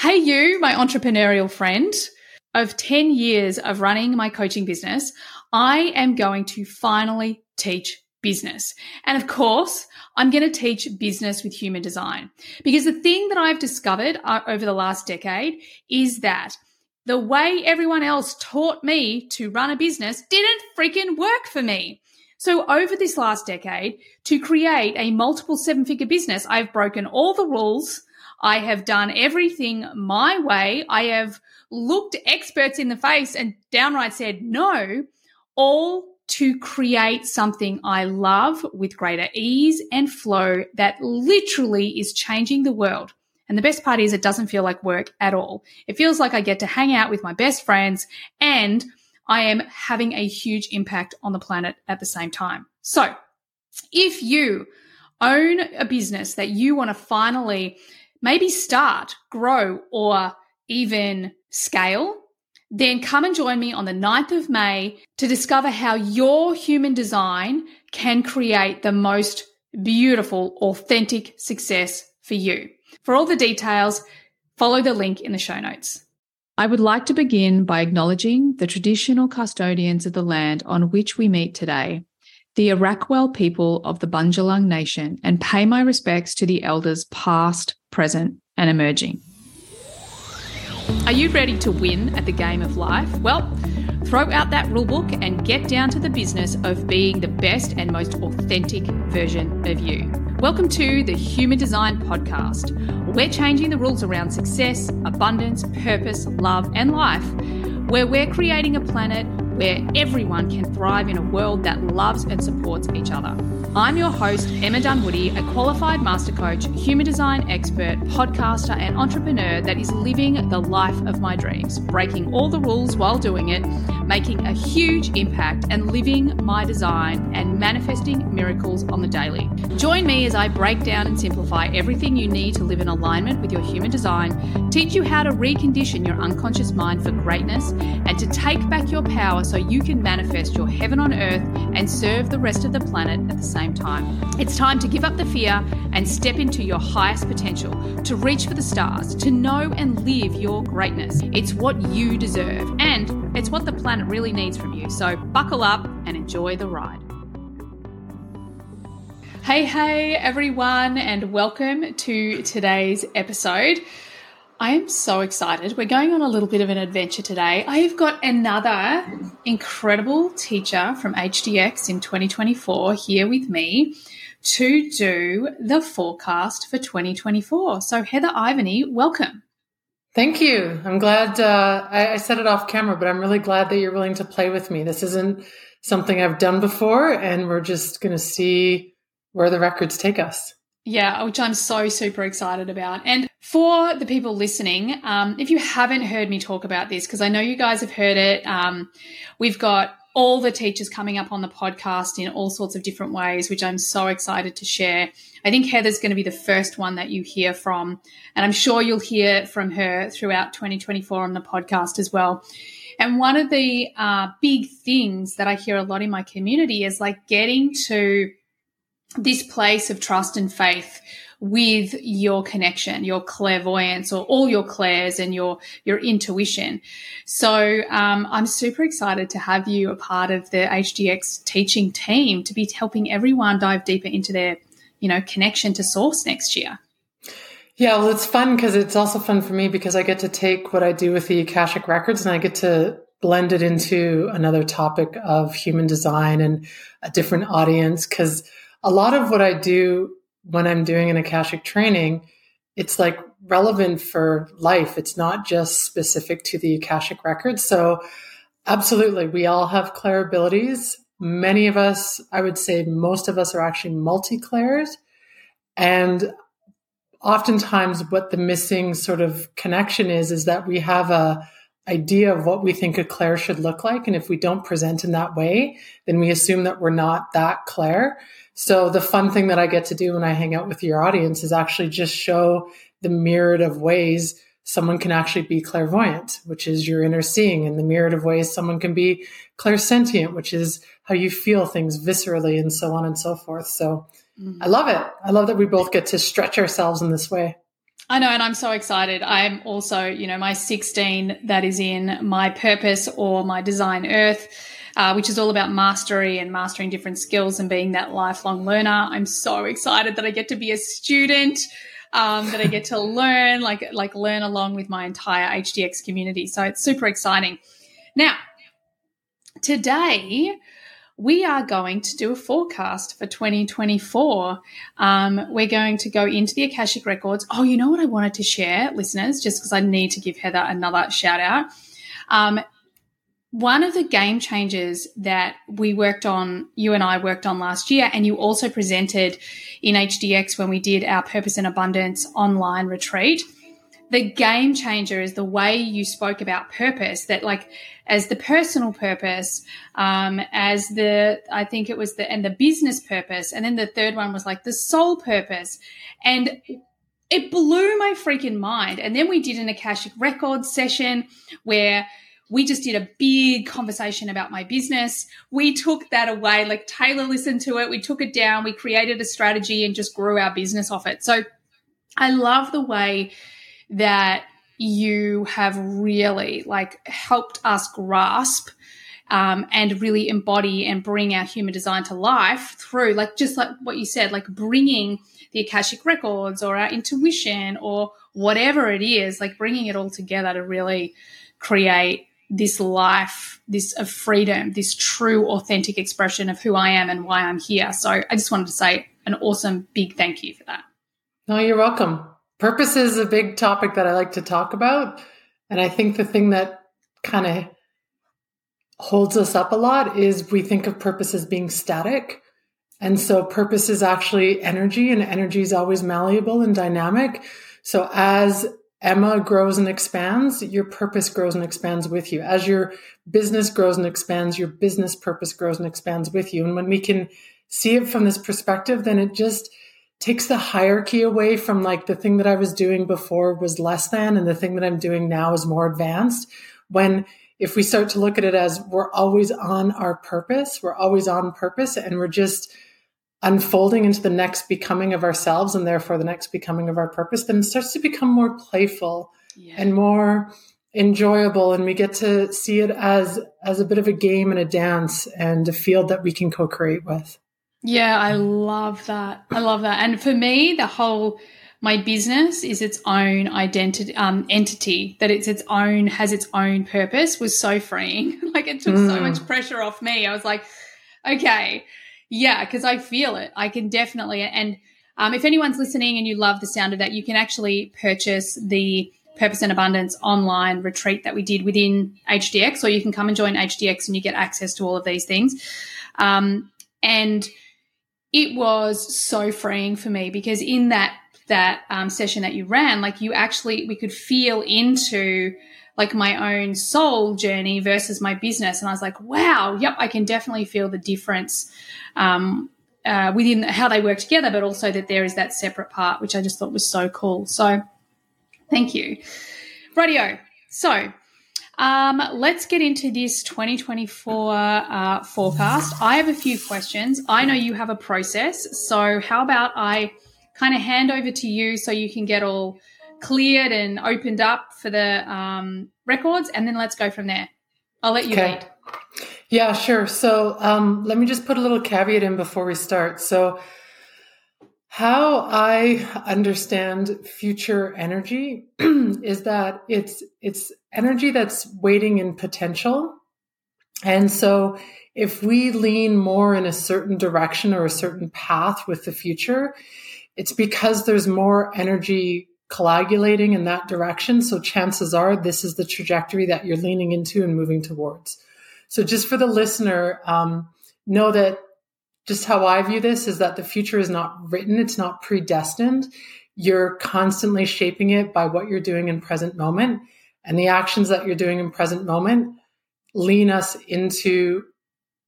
Hey, you, my entrepreneurial friend. Of 10 years of running my coaching business, I am going to finally teach business. And of course, I'm going to teach business with human design because the thing that I've discovered uh, over the last decade is that the way everyone else taught me to run a business didn't freaking work for me. So over this last decade, to create a multiple seven figure business, I've broken all the rules. I have done everything my way. I have looked experts in the face and downright said no, all to create something I love with greater ease and flow that literally is changing the world. And the best part is it doesn't feel like work at all. It feels like I get to hang out with my best friends and I am having a huge impact on the planet at the same time. So if you own a business that you want to finally maybe start, grow, or even scale, then come and join me on the 9th of May to discover how your human design can create the most beautiful, authentic success for you. For all the details, follow the link in the show notes. I would like to begin by acknowledging the traditional custodians of the land on which we meet today, the Arakwal people of the Bundjalung Nation, and pay my respects to the elders past, present, and emerging. Are you ready to win at the game of life? Well, throw out that rulebook and get down to the business of being the best and most authentic version of you. Welcome to the Human Design Podcast. We're changing the rules around success, abundance, purpose, love, and life, where we're creating a planet where everyone can thrive in a world that loves and supports each other. I'm your host, Emma Dunwoody, a qualified master coach, human design expert, podcaster, and entrepreneur that is living the life of my dreams, breaking all the rules while doing it, making a huge impact, and living my design and manifesting miracles on the daily. Join me as I break down and simplify everything you need to live in alignment with your human design, teach you how to recondition your unconscious mind for greatness, and to take back your power so you can manifest your heaven on earth and serve the rest of the planet at the same time. It's time to give up the fear and step into your highest potential, to reach for the stars, to know and live your greatness. It's what you deserve, and it's what the planet really needs from you. So buckle up and enjoy the ride. Hey, hey, everyone, and welcome to today's episode. I am so excited. We're going on a little bit of an adventure today. I have got another incredible teacher from HDX in 2024 here with me to do the forecast for 2024. So, Heather Ivany, welcome. Thank you. I'm glad uh, I, I said it off camera, but I'm really glad that you're willing to play with me. This isn't something I've done before, and we're just going to see where the records take us. Yeah, which I'm so super excited about. And for the people listening, um, if you haven't heard me talk about this, because I know you guys have heard it, um, we've got all the teachers coming up on the podcast in all sorts of different ways, which I'm so excited to share. I think Heather's going to be the first one that you hear from, and I'm sure you'll hear from her throughout 2024 on the podcast as well. And one of the uh, big things that I hear a lot in my community is like getting to this place of trust and faith with your connection, your clairvoyance, or all your clairs and your your intuition. So um, I'm super excited to have you a part of the HDX teaching team to be helping everyone dive deeper into their you know connection to source next year. Yeah, well, it's fun because it's also fun for me because I get to take what I do with the Akashic Records and I get to blend it into another topic of human design and a different audience because a lot of what I do when I'm doing an Akashic training, it's like relevant for life. It's not just specific to the Akashic record. So absolutely, we all have clair abilities. Many of us, I would say most of us are actually multi-clairs. And oftentimes what the missing sort of connection is, is that we have a idea of what we think a clair should look like. And if we don't present in that way, then we assume that we're not that clair. So the fun thing that I get to do when I hang out with your audience is actually just show the myriad of ways someone can actually be clairvoyant, which is your inner seeing, and the myriad of ways someone can be clairsentient, which is how you feel things viscerally and so on and so forth. So mm-hmm. I love it. I love that we both get to stretch ourselves in this way. I know, and I'm so excited. I'm also, you know, my 16 that is in my purpose or my design earth, uh, which is all about mastery and mastering different skills and being that lifelong learner. I'm so excited that I get to be a student, um, that I get to learn, like, like learn along with my entire HDX community. So it's super exciting. Now, today, we are going to do a forecast for 2024. Um, we're going to go into the Akashic Records. Oh, you know what I wanted to share, listeners, just because I need to give Heather another shout out. Um, one of the game changers that we worked on, you and I worked on last year, and you also presented in HDX when we did our Purpose and Abundance online retreat. The game changer is the way you spoke about purpose, that like as the personal purpose, um, as the, I think it was the, and the business purpose. And then the third one was like the soul purpose. And it blew my freaking mind. And then we did an Akashic Records session where we just did a big conversation about my business. We took that away. Like Taylor listened to it. We took it down. We created a strategy and just grew our business off it. So I love the way that you have really like helped us grasp um, and really embody and bring our human design to life through like just like what you said like bringing the akashic records or our intuition or whatever it is like bringing it all together to really create this life this of freedom this true authentic expression of who i am and why i'm here. So i just wanted to say an awesome big thank you for that. No you're welcome purpose is a big topic that I like to talk about. And I think the thing that kind of holds us up a lot is we think of purpose as being static. And so purpose is actually energy, and energy is always malleable and dynamic. So as Emma grows and expands, your purpose grows and expands with you. As your business grows and expands, your business purpose grows and expands with you. And when we can see it from this perspective, then it just takes the hierarchy away from like the thing that I was doing before was less than and the thing that I'm doing now is more advanced. When if we start to look at it as we're always on our purpose, we're always on purpose and we're just unfolding into the next becoming of ourselves and therefore the next becoming of our purpose, then it starts to become more playful yeah. and more enjoyable and we get to see it as as a bit of a game and a dance and a field that we can co-create with. Yeah, I love that. I love that. And for me, the whole my business is its own identity um, entity that it's its own has its own purpose was so freeing like it took mm. so much pressure off me i was like okay yeah because i feel it i can definitely and um, if anyone's listening and you love the sound of that you can actually purchase the purpose and abundance online retreat that we did within hdx or you can come and join hdx and you get access to all of these things um, and it was so freeing for me because in that that um, session that you ran, like you actually we could feel into like my own soul journey versus my business, and I was like, wow, yep, I can definitely feel the difference um, uh, within how they work together, but also that there is that separate part, which I just thought was so cool. So, thank you, radio. So um, let's get into this 2024 uh, forecast. I have a few questions. I know you have a process. So, how about I kind of hand over to you so you can get all cleared and opened up for the um, records, and then let's go from there. I'll let you okay. lead. Yeah, sure. So, um, let me just put a little caveat in before we start. So, how I understand future energy is that it's it's energy that's waiting in potential. And so if we lean more in a certain direction or a certain path with the future, it's because there's more energy coagulating in that direction. So chances are this is the trajectory that you're leaning into and moving towards. So just for the listener, um, know that just how I view this is that the future is not written, it's not predestined. You're constantly shaping it by what you're doing in present moment. And the actions that you're doing in present moment lean us into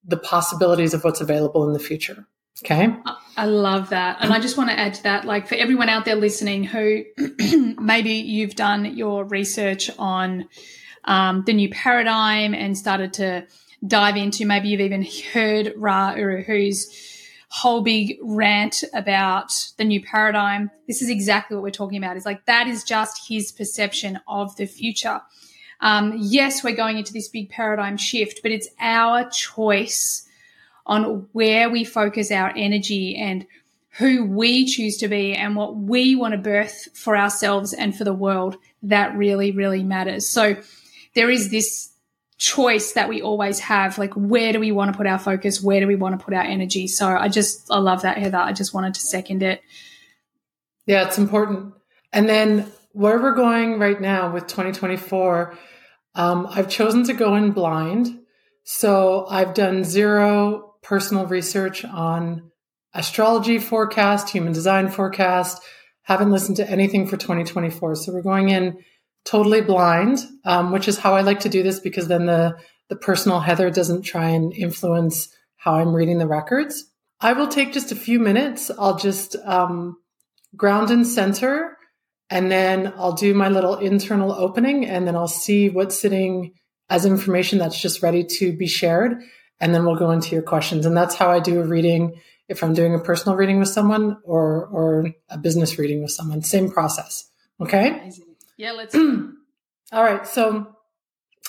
the possibilities of what's available in the future. Okay. I love that. And I just want to add to that, like for everyone out there listening who maybe you've done your research on um, the new paradigm and started to dive into. Maybe you've even heard Ra Uru Hu's whole big rant about the new paradigm. This is exactly what we're talking about. Is like that is just his perception of the future. Um, yes, we're going into this big paradigm shift, but it's our choice on where we focus our energy and who we choose to be and what we want to birth for ourselves and for the world that really, really matters. So there is this choice that we always have like where do we want to put our focus? Where do we want to put our energy? So i just i love that heather. I just wanted to second it. Yeah it's important. And then where we're going right now with 2024 um, i've chosen to go in blind. So i've done zero personal research on astrology forecast, human design forecast. Haven't listened to anything for 2024. So we're going in totally blind, um, which is how I like to do this because then the, the personal Heather doesn't try and influence how I'm reading the records. I will take just a few minutes. I'll just um, ground and center, and then I'll do my little internal opening, and then I'll see what's sitting as information that's just ready to be shared. And then we'll go into your questions. And that's how I do a reading if I'm doing a personal reading with someone or or a business reading with someone. Same process. Okay. Amazing. Yeah, let's. All right. So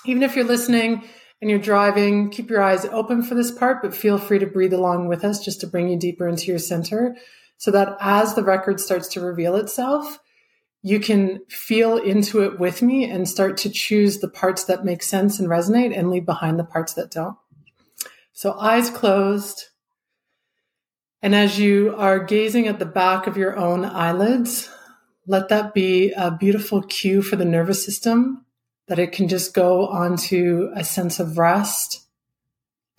even if you're listening and you're driving, keep your eyes open for this part, but feel free to breathe along with us just to bring you deeper into your center so that as the record starts to reveal itself, you can feel into it with me and start to choose the parts that make sense and resonate and leave behind the parts that don't. So eyes closed. And as you are gazing at the back of your own eyelids, let that be a beautiful cue for the nervous system that it can just go onto a sense of rest,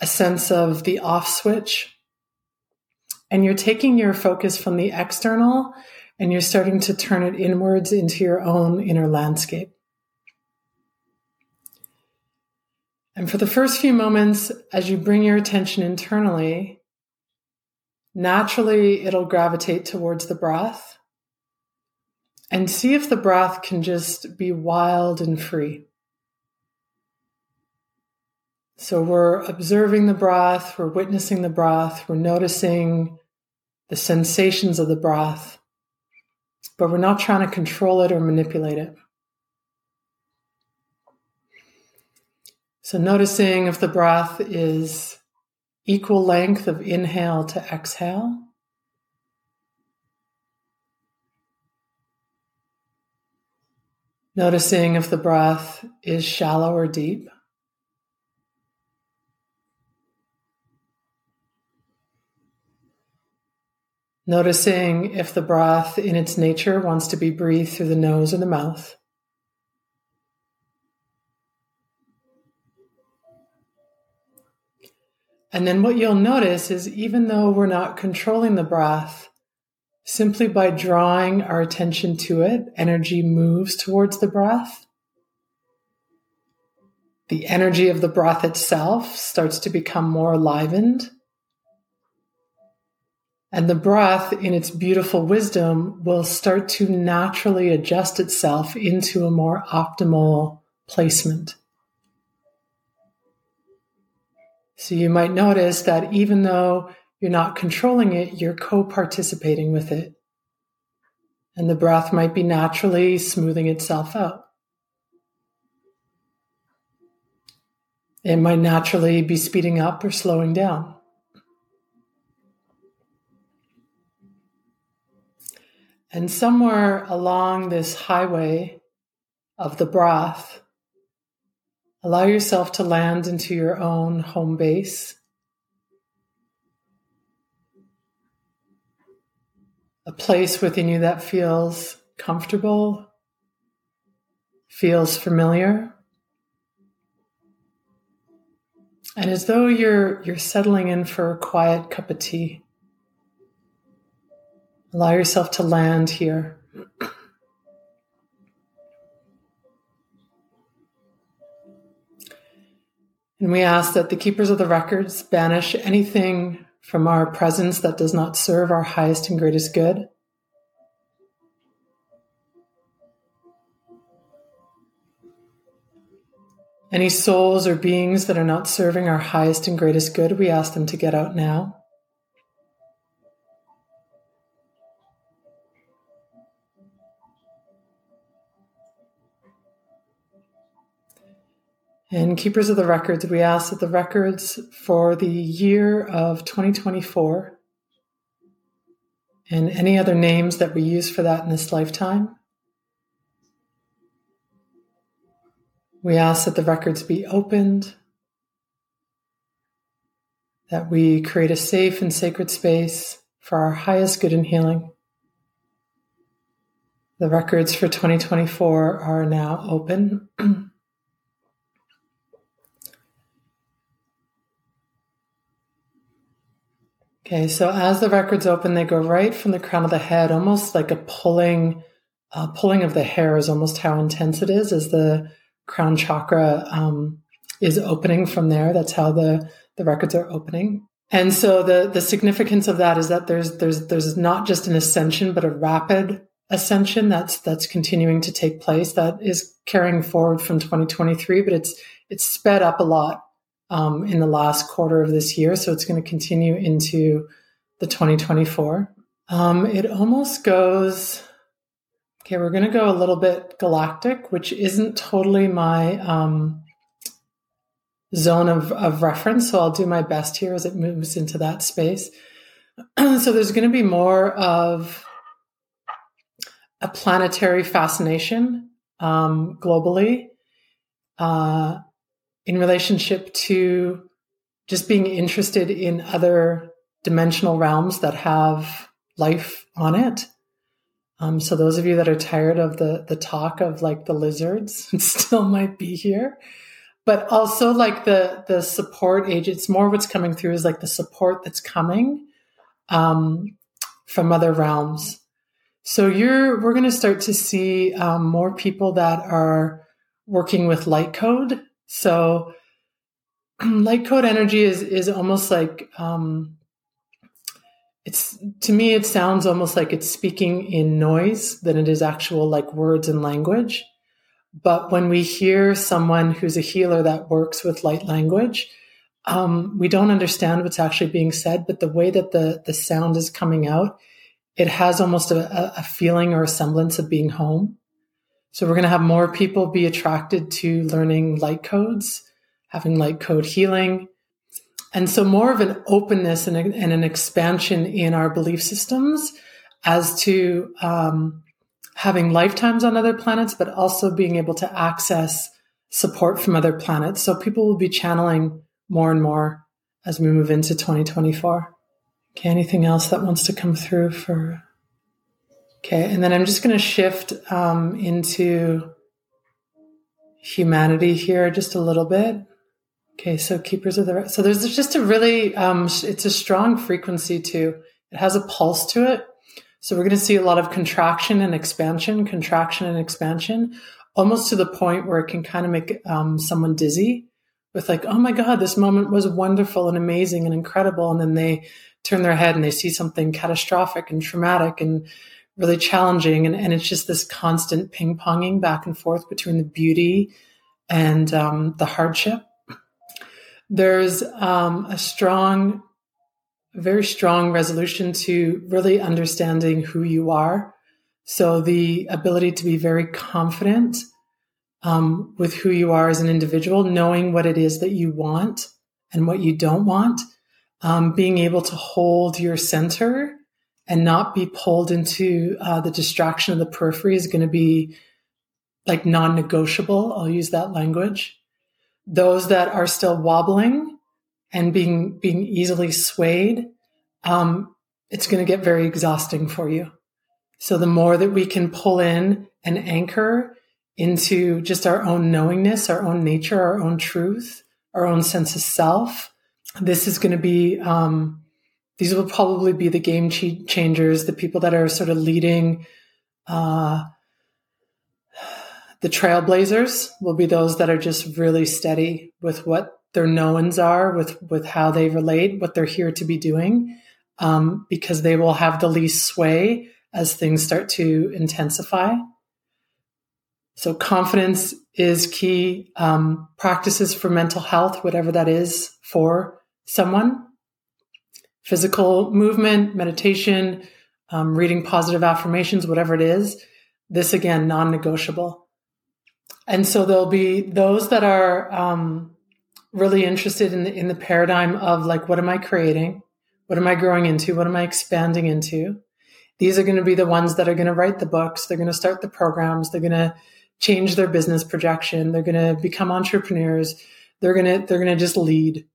a sense of the off switch. And you're taking your focus from the external and you're starting to turn it inwards into your own inner landscape. And for the first few moments, as you bring your attention internally, naturally it'll gravitate towards the breath and see if the breath can just be wild and free. So we're observing the breath, we're witnessing the breath, we're noticing the sensations of the breath, but we're not trying to control it or manipulate it. So noticing if the breath is equal length of inhale to exhale. Noticing if the breath is shallow or deep. Noticing if the breath in its nature wants to be breathed through the nose or the mouth. And then what you'll notice is even though we're not controlling the breath, simply by drawing our attention to it, energy moves towards the breath. The energy of the breath itself starts to become more livened. And the breath, in its beautiful wisdom, will start to naturally adjust itself into a more optimal placement. So you might notice that even though you're not controlling it, you're co participating with it. And the breath might be naturally smoothing itself out. It might naturally be speeding up or slowing down. And somewhere along this highway of the breath, Allow yourself to land into your own home base. A place within you that feels comfortable, feels familiar. And as though you're, you're settling in for a quiet cup of tea, allow yourself to land here. And we ask that the keepers of the records banish anything from our presence that does not serve our highest and greatest good. Any souls or beings that are not serving our highest and greatest good, we ask them to get out now. And keepers of the records, we ask that the records for the year of 2024 and any other names that we use for that in this lifetime, we ask that the records be opened, that we create a safe and sacred space for our highest good and healing. The records for 2024 are now open. okay, so as the records open, they go right from the crown of the head, almost like a pulling, uh, pulling of the hair is almost how intense it is as the crown chakra um, is opening from there. That's how the the records are opening. And so the the significance of that is that there's there's there's not just an ascension, but a rapid ascension that's that's continuing to take place that is carrying forward from 2023 but it's it's sped up a lot um, in the last quarter of this year. So it's going to continue into the 2024 um, it almost goes okay we're going to go a little bit galactic which isn't totally my um, zone of, of reference. So i'll do my best here as it moves into that space. So there's going to be more of a planetary fascination um, globally. Uh, in relationship to just being interested in other dimensional realms that have life on it. Um, so those of you that are tired of the the talk of like the lizards still might be here, but also like the the support age. It's more what's coming through is like the support that's coming um, from other realms. So you're we're going to start to see um, more people that are working with light code. So light code energy is is almost like um, it's to me it sounds almost like it's speaking in noise than it is actual like words and language. But when we hear someone who's a healer that works with light language, um, we don't understand what's actually being said. But the way that the the sound is coming out it has almost a, a feeling or a semblance of being home. So we're going to have more people be attracted to learning light codes, having light code healing. And so more of an openness and, a, and an expansion in our belief systems as to um, having lifetimes on other planets, but also being able to access support from other planets. So people will be channeling more and more as we move into 2024. Okay, anything else that wants to come through for? Okay, and then I'm just going to shift um, into humanity here just a little bit. Okay, so keepers of the so there's just a really um, it's a strong frequency too. It has a pulse to it. So we're going to see a lot of contraction and expansion, contraction and expansion, almost to the point where it can kind of make um, someone dizzy with like, oh my god, this moment was wonderful and amazing and incredible, and then they turn their head and they see something catastrophic and traumatic and really challenging. And, and it's just this constant ping ponging back and forth between the beauty and um, the hardship. There's um, a strong, very strong resolution to really understanding who you are. So the ability to be very confident um, with who you are as an individual, knowing what it is that you want and what you don't want, um, being able to hold your center and not be pulled into uh, the distraction of the periphery is going to be like non-negotiable. I'll use that language. Those that are still wobbling and being being easily swayed, um, it's going to get very exhausting for you. So the more that we can pull in and anchor into just our own knowingness, our own nature, our own truth, our own sense of self, this is going to be um, these will probably be the game changers, the people that are sort of leading. Uh, the trailblazers will be those that are just really steady with what their knowns are, with with how they relate, what they're here to be doing, um, because they will have the least sway as things start to intensify. So confidence is key. Um, practices for mental health, whatever that is for someone. Physical movement, meditation, um, reading positive affirmations, whatever it is. This again, non negotiable. and so there'll be those that are um, really interested in the, in the paradigm of like, what am I creating? What am I growing into? What am I expanding into? These are going to be the ones that are going to write the books. They're going to start the programs. They're going to change their business projection. They're going to become entrepreneurs. They're going to, they're going to just lead.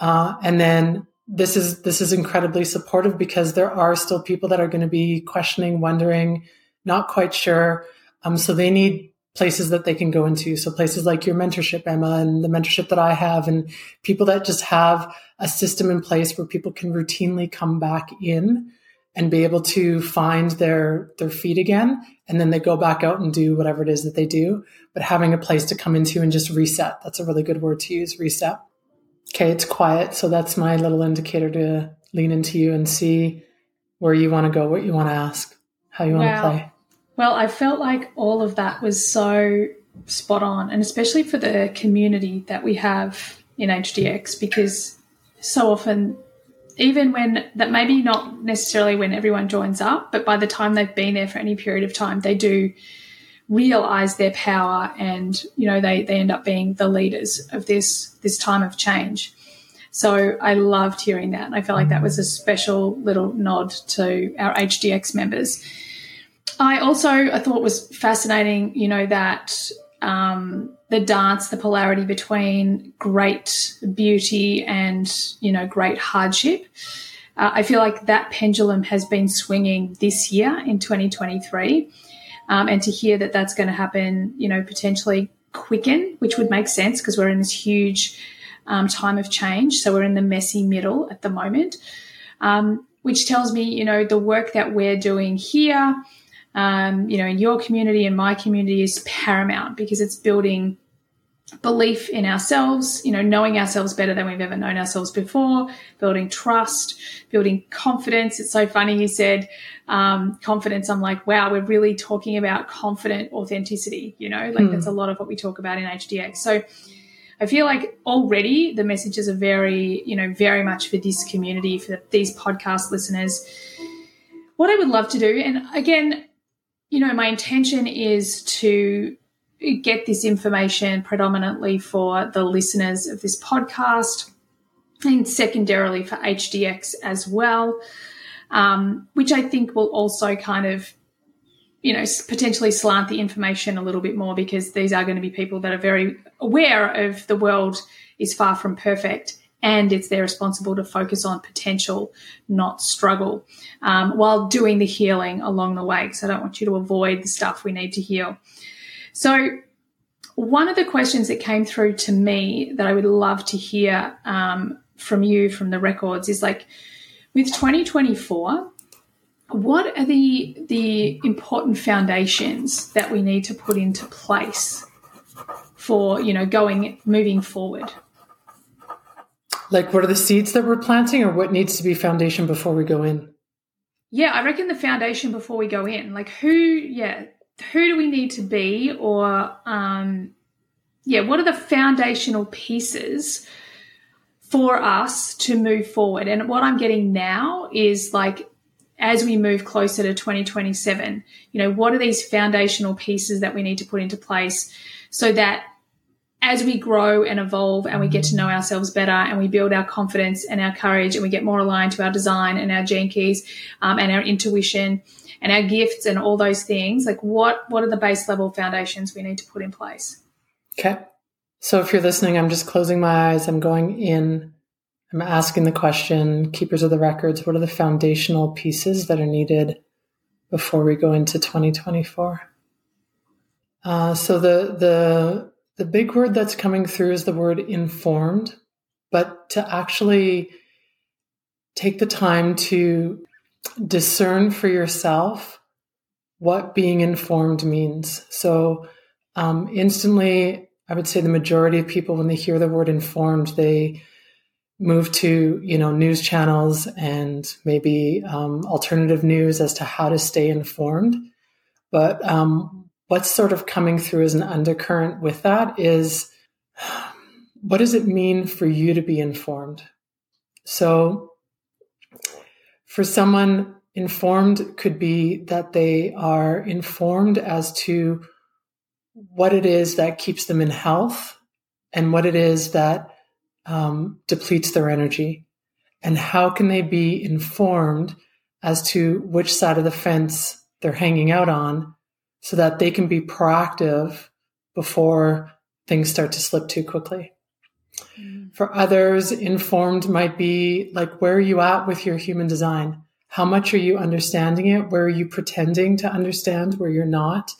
Uh, and then this is, this is incredibly supportive because there are still people that are going to be questioning, wondering, not quite sure. Um, so they need places that they can go into. So places like your mentorship, Emma, and the mentorship that I have, and people that just have a system in place where people can routinely come back in and be able to find their their feet again and then they go back out and do whatever it is that they do but having a place to come into and just reset that's a really good word to use reset okay it's quiet so that's my little indicator to lean into you and see where you want to go what you want to ask how you want wow. to play well, I felt like all of that was so spot on, and especially for the community that we have in HDX, because so often, even when that maybe not necessarily when everyone joins up, but by the time they've been there for any period of time, they do realize their power and you know they, they end up being the leaders of this this time of change. So i loved hearing that. I felt like that was a special little nod to our hdx members. I also I thought was fascinating, you know, that um, the dance, the polarity between great beauty and you know great hardship. Uh, I feel like that pendulum has been swinging this year in 2023, um, and to hear that that's going to happen, you know, potentially quicken, which would make sense because we're in this huge um, time of change. So we're in the messy middle at the moment, um, which tells me, you know, the work that we're doing here um, you know, in your community and my community is paramount because it's building belief in ourselves, you know, knowing ourselves better than we've ever known ourselves before, building trust, building confidence. It's so funny you said um, confidence. I'm like, wow, we're really talking about confident authenticity, you know, like mm. that's a lot of what we talk about in HDX. So I feel like already the messages are very, you know, very much for this community, for these podcast listeners. What I would love to do, and again, you know, my intention is to get this information predominantly for the listeners of this podcast and secondarily for HDX as well, um, which I think will also kind of, you know, potentially slant the information a little bit more because these are going to be people that are very aware of the world is far from perfect and it's their responsible to focus on potential, not struggle, um, while doing the healing along the way. Because I don't want you to avoid the stuff we need to heal. So, one of the questions that came through to me that I would love to hear um, from you from the records is like, with 2024, what are the the important foundations that we need to put into place for you know going moving forward? Like, what are the seeds that we're planting, or what needs to be foundation before we go in? Yeah, I reckon the foundation before we go in. Like, who, yeah, who do we need to be, or, um, yeah, what are the foundational pieces for us to move forward? And what I'm getting now is like, as we move closer to 2027, you know, what are these foundational pieces that we need to put into place so that as we grow and evolve and we get to know ourselves better and we build our confidence and our courage and we get more aligned to our design and our gene keys um, and our intuition and our gifts and all those things like what what are the base level foundations we need to put in place? Okay. So if you're listening i'm just closing my eyes. I'm going in. I'm asking the question keepers of the records what are the foundational pieces that are needed before we go into 2024 uh, so the the the big word that's coming through is the word informed, but to actually take the time to discern for yourself what being informed means. So, um, instantly, I would say the majority of people, when they hear the word informed, they move to you know news channels and maybe um, alternative news as to how to stay informed. But um, what's sort of coming through as an undercurrent with that is what does it mean for you to be informed? So, for someone, informed could be that they are informed as to what it is that keeps them in health and what it is that um, depletes their energy and how can they be informed as to which side of the fence they're hanging out on so that they can be proactive before things start to slip too quickly. Mm. For others, informed might be like, where are you at with your human design? How much are you understanding it? Where are you pretending to understand where you're not?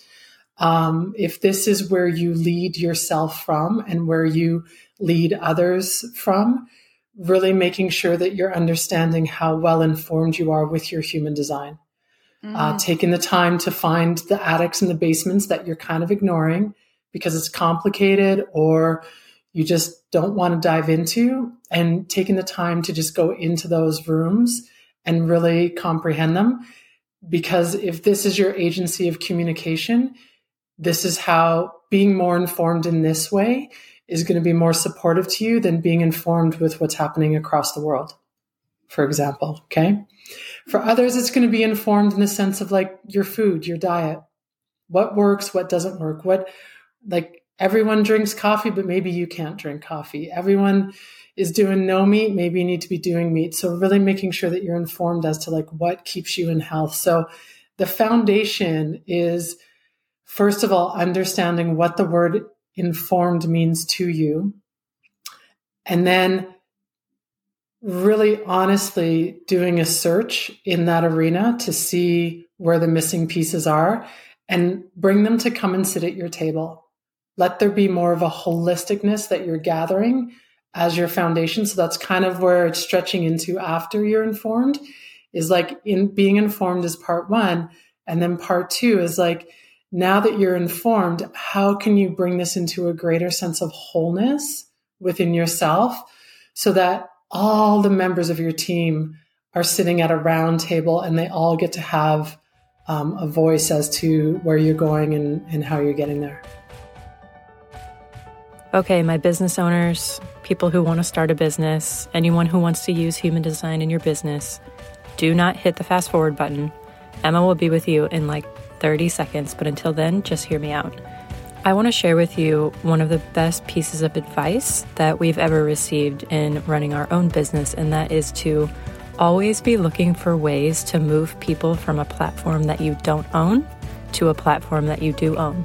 Um, if this is where you lead yourself from and where you lead others from, really making sure that you're understanding how well informed you are with your human design. Mm. Uh, taking the time to find the attics and the basements that you're kind of ignoring because it's complicated or you just don't want to dive into, and taking the time to just go into those rooms and really comprehend them. Because if this is your agency of communication, this is how being more informed in this way is going to be more supportive to you than being informed with what's happening across the world, for example. Okay. For others, it's going to be informed in the sense of like your food, your diet, what works, what doesn't work, what, like, everyone drinks coffee, but maybe you can't drink coffee. Everyone is doing no meat, maybe you need to be doing meat. So really making sure that you're informed as to like what keeps you in health. So the foundation is first of all understanding what the word informed means to you. And then really honestly doing a search in that arena to see where the missing pieces are and bring them to come and sit at your table. Let there be more of a holisticness that you're gathering as your foundation. So that's kind of where it's stretching into after you're informed is like in being informed is part one. And then part two is like, now that you're informed, how can you bring this into a greater sense of wholeness within yourself so that all the members of your team are sitting at a round table and they all get to have um, a voice as to where you're going and, and how you're getting there. Okay, my business owners, people who want to start a business, anyone who wants to use human design in your business, do not hit the fast forward button. Emma will be with you in like 30 seconds, but until then, just hear me out. I want to share with you one of the best pieces of advice that we've ever received in running our own business, and that is to always be looking for ways to move people from a platform that you don't own to a platform that you do own.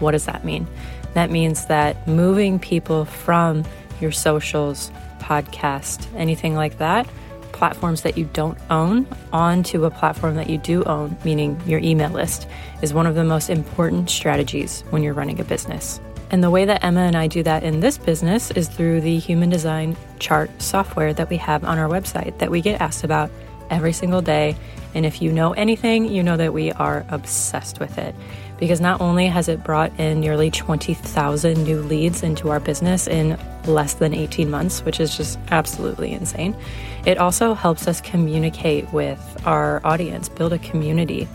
What does that mean? That means that moving people from your socials, podcast, anything like that, platforms that you don't own onto a platform that you do own, meaning your email list, is one of the most important strategies when you're running a business. And the way that Emma and I do that in this business is through the human design chart software that we have on our website that we get asked about every single day. And if you know anything, you know that we are obsessed with it because not only has it brought in nearly 20,000 new leads into our business in less than 18 months, which is just absolutely insane, it also helps us communicate with our audience, build a community,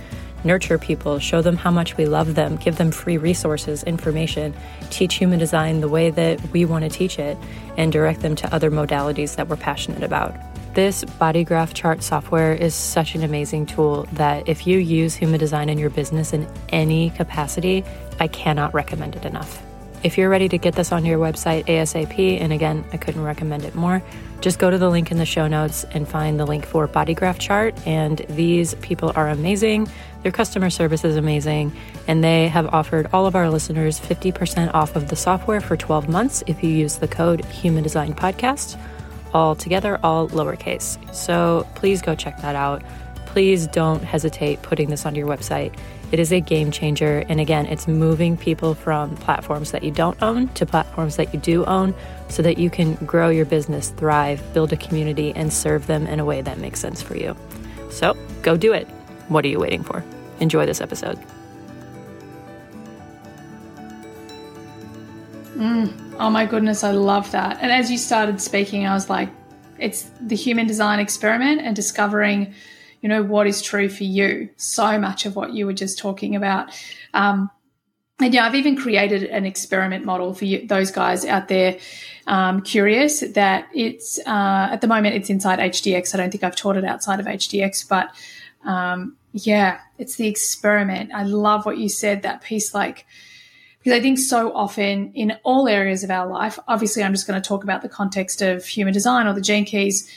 nurture people, show them how much we love them, give them free resources, information, teach human design the way that we want to teach it, and direct them to other modalities that we're passionate about. This body graph chart software is such an amazing tool that if you use human design in your business in any capacity, I cannot recommend it enough. If you're ready to get this on your website ASAP, and again, I couldn't recommend it more, just go to the link in the show notes and find the link for Body Graph Chart. And these people are amazing. Their customer service is amazing. And they have offered all of our listeners 50% off of the software for 12 months if you use the code Human Design Podcast all together, all lowercase. So please go check that out. Please don't hesitate putting this on your website. It is a game changer. And again, it's moving people from platforms that you don't own to platforms that you do own so that you can grow your business, thrive, build a community, and serve them in a way that makes sense for you. So go do it. What are you waiting for? Enjoy this episode. Mm. Oh my goodness, I love that. And as you started speaking, I was like, it's the human design experiment and discovering, you know, what is true for you. So much of what you were just talking about. Um, and yeah, I've even created an experiment model for you, those guys out there um, curious that it's uh, at the moment it's inside HDX. I don't think I've taught it outside of HDX, but um, yeah, it's the experiment. I love what you said. That piece, like Because I think so often in all areas of our life, obviously, I'm just going to talk about the context of human design or the gene keys,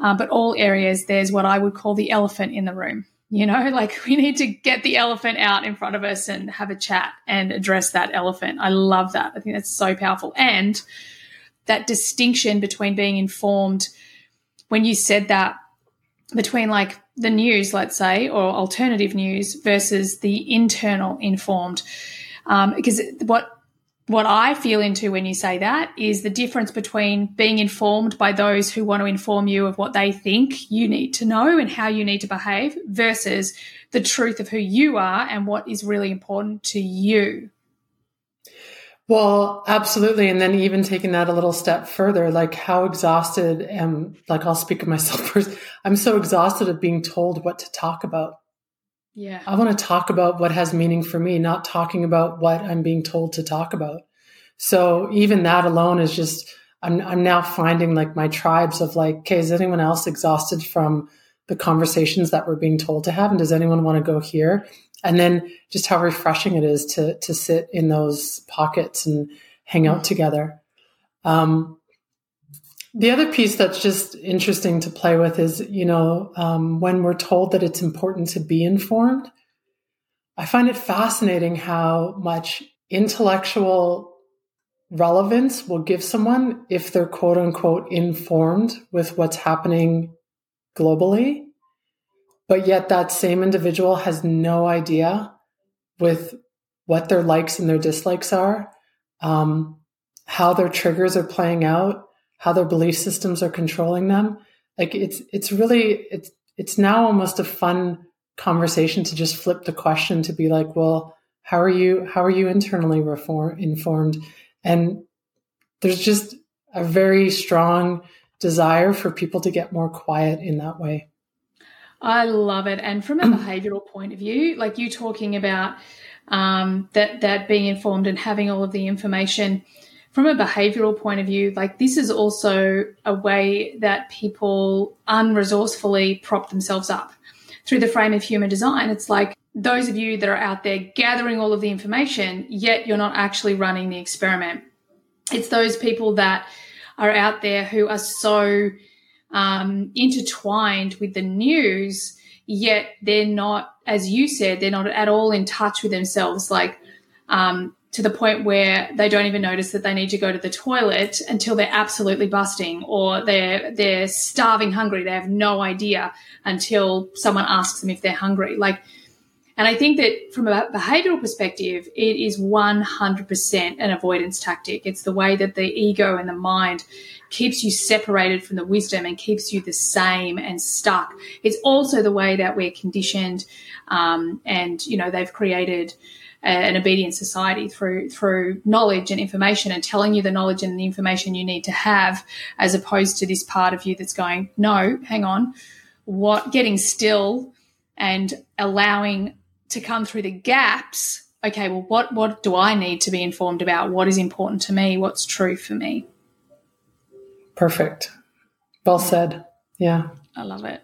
uh, but all areas, there's what I would call the elephant in the room. You know, like we need to get the elephant out in front of us and have a chat and address that elephant. I love that. I think that's so powerful. And that distinction between being informed when you said that between like the news, let's say, or alternative news versus the internal informed. Um, because what what I feel into when you say that is the difference between being informed by those who want to inform you of what they think you need to know and how you need to behave versus the truth of who you are and what is really important to you. Well, absolutely. And then even taking that a little step further, like how exhausted am, like I'll speak of myself first. I'm so exhausted of being told what to talk about. Yeah. I want to talk about what has meaning for me, not talking about what I'm being told to talk about. So even that alone is just, I'm, I'm now finding like my tribes of like, okay, is anyone else exhausted from the conversations that we're being told to have? And does anyone want to go here? And then just how refreshing it is to, to sit in those pockets and hang out together. Um, the other piece that's just interesting to play with is, you know, um, when we're told that it's important to be informed, I find it fascinating how much intellectual relevance will give someone if they're quote unquote informed with what's happening globally. But yet that same individual has no idea with what their likes and their dislikes are, um, how their triggers are playing out, how their belief systems are controlling them. Like it's it's really it's it's now almost a fun conversation to just flip the question to be like, well, how are you how are you internally reform, informed? And there's just a very strong desire for people to get more quiet in that way. I love it. And from a behavioral point of view, like you talking about um, that that being informed and having all of the information, from a behavioral point of view, like this is also a way that people unresourcefully prop themselves up through the frame of human design. It's like those of you that are out there gathering all of the information, yet you're not actually running the experiment. It's those people that are out there who are so um, intertwined with the news, yet they're not, as you said, they're not at all in touch with themselves. Like, um, to the point where they don't even notice that they need to go to the toilet until they're absolutely busting or they're they're starving hungry. They have no idea until someone asks them if they're hungry. Like and I think that from a behavioral perspective, it is 100% an avoidance tactic. It's the way that the ego and the mind keeps you separated from the wisdom and keeps you the same and stuck. It's also the way that we're conditioned. Um, and, you know, they've created an obedient society through through knowledge and information and telling you the knowledge and the information you need to have as opposed to this part of you that's going no hang on. What getting still and allowing to come through the gaps okay well what what do i need to be informed about? What is important to me? What's true for me? Perfect. Well said. Yeah. I love it.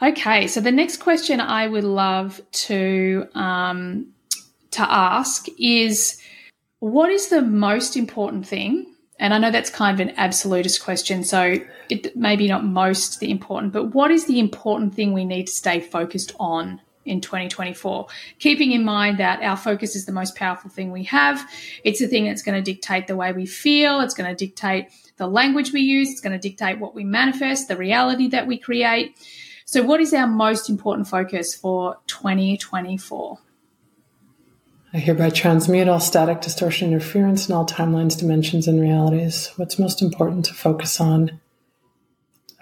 Okay so the next question i would love to um, to ask is what is the most important thing? And I know that's kind of an absolutist question, so it maybe not most the important, but what is the important thing we need to stay focused on in 2024? Keeping in mind that our focus is the most powerful thing we have. It's the thing that's going to dictate the way we feel, it's going to dictate the language we use, it's going to dictate what we manifest, the reality that we create. So, what is our most important focus for 2024? I hereby transmute all static distortion interference in all timelines, dimensions, and realities. What's most important to focus on?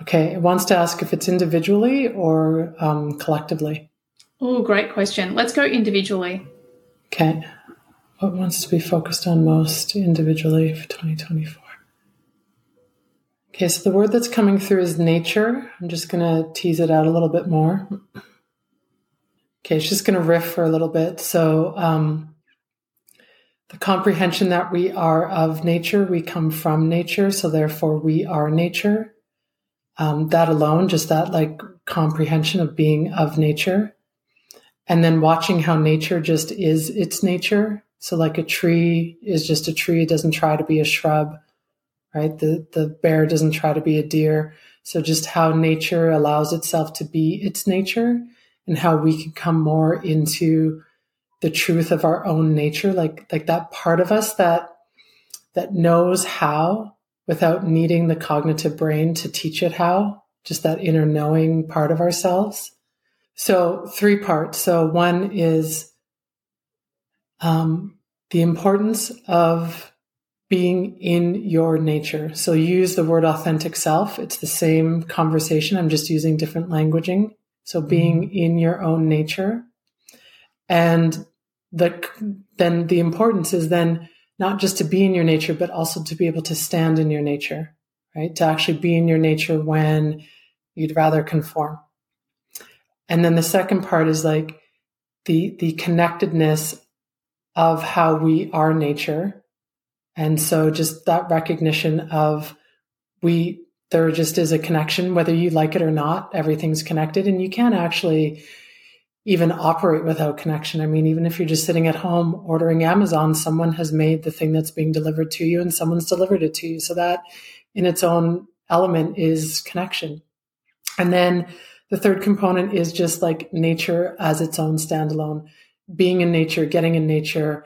Okay, it wants to ask if it's individually or um, collectively. Oh, great question. Let's go individually. Okay. What wants to be focused on most individually for 2024? Okay, so the word that's coming through is nature. I'm just going to tease it out a little bit more. Okay, it's just going to riff for a little bit. So, um, the comprehension that we are of nature, we come from nature, so therefore we are nature. Um, that alone, just that like comprehension of being of nature, and then watching how nature just is its nature. So like a tree is just a tree, it doesn't try to be a shrub, right? The the bear doesn't try to be a deer. So just how nature allows itself to be its nature and how we can come more into the truth of our own nature, like like that part of us that that knows how without needing the cognitive brain to teach it how, just that inner knowing part of ourselves. So three parts. So one is um, the importance of being in your nature. So use the word authentic self. It's the same conversation. I'm just using different languaging. So being mm-hmm. in your own nature. And the, then the importance is then not just to be in your nature, but also to be able to stand in your nature, right? To actually be in your nature when you'd rather conform. And then the second part is like the, the connectedness of how we are nature. And so just that recognition of we, there just is a connection, whether you like it or not, everything's connected and you can't actually even operate without connection. I mean, even if you're just sitting at home ordering Amazon, someone has made the thing that's being delivered to you and someone's delivered it to you. So that in its own element is connection. And then the third component is just like nature as its own standalone, being in nature, getting in nature,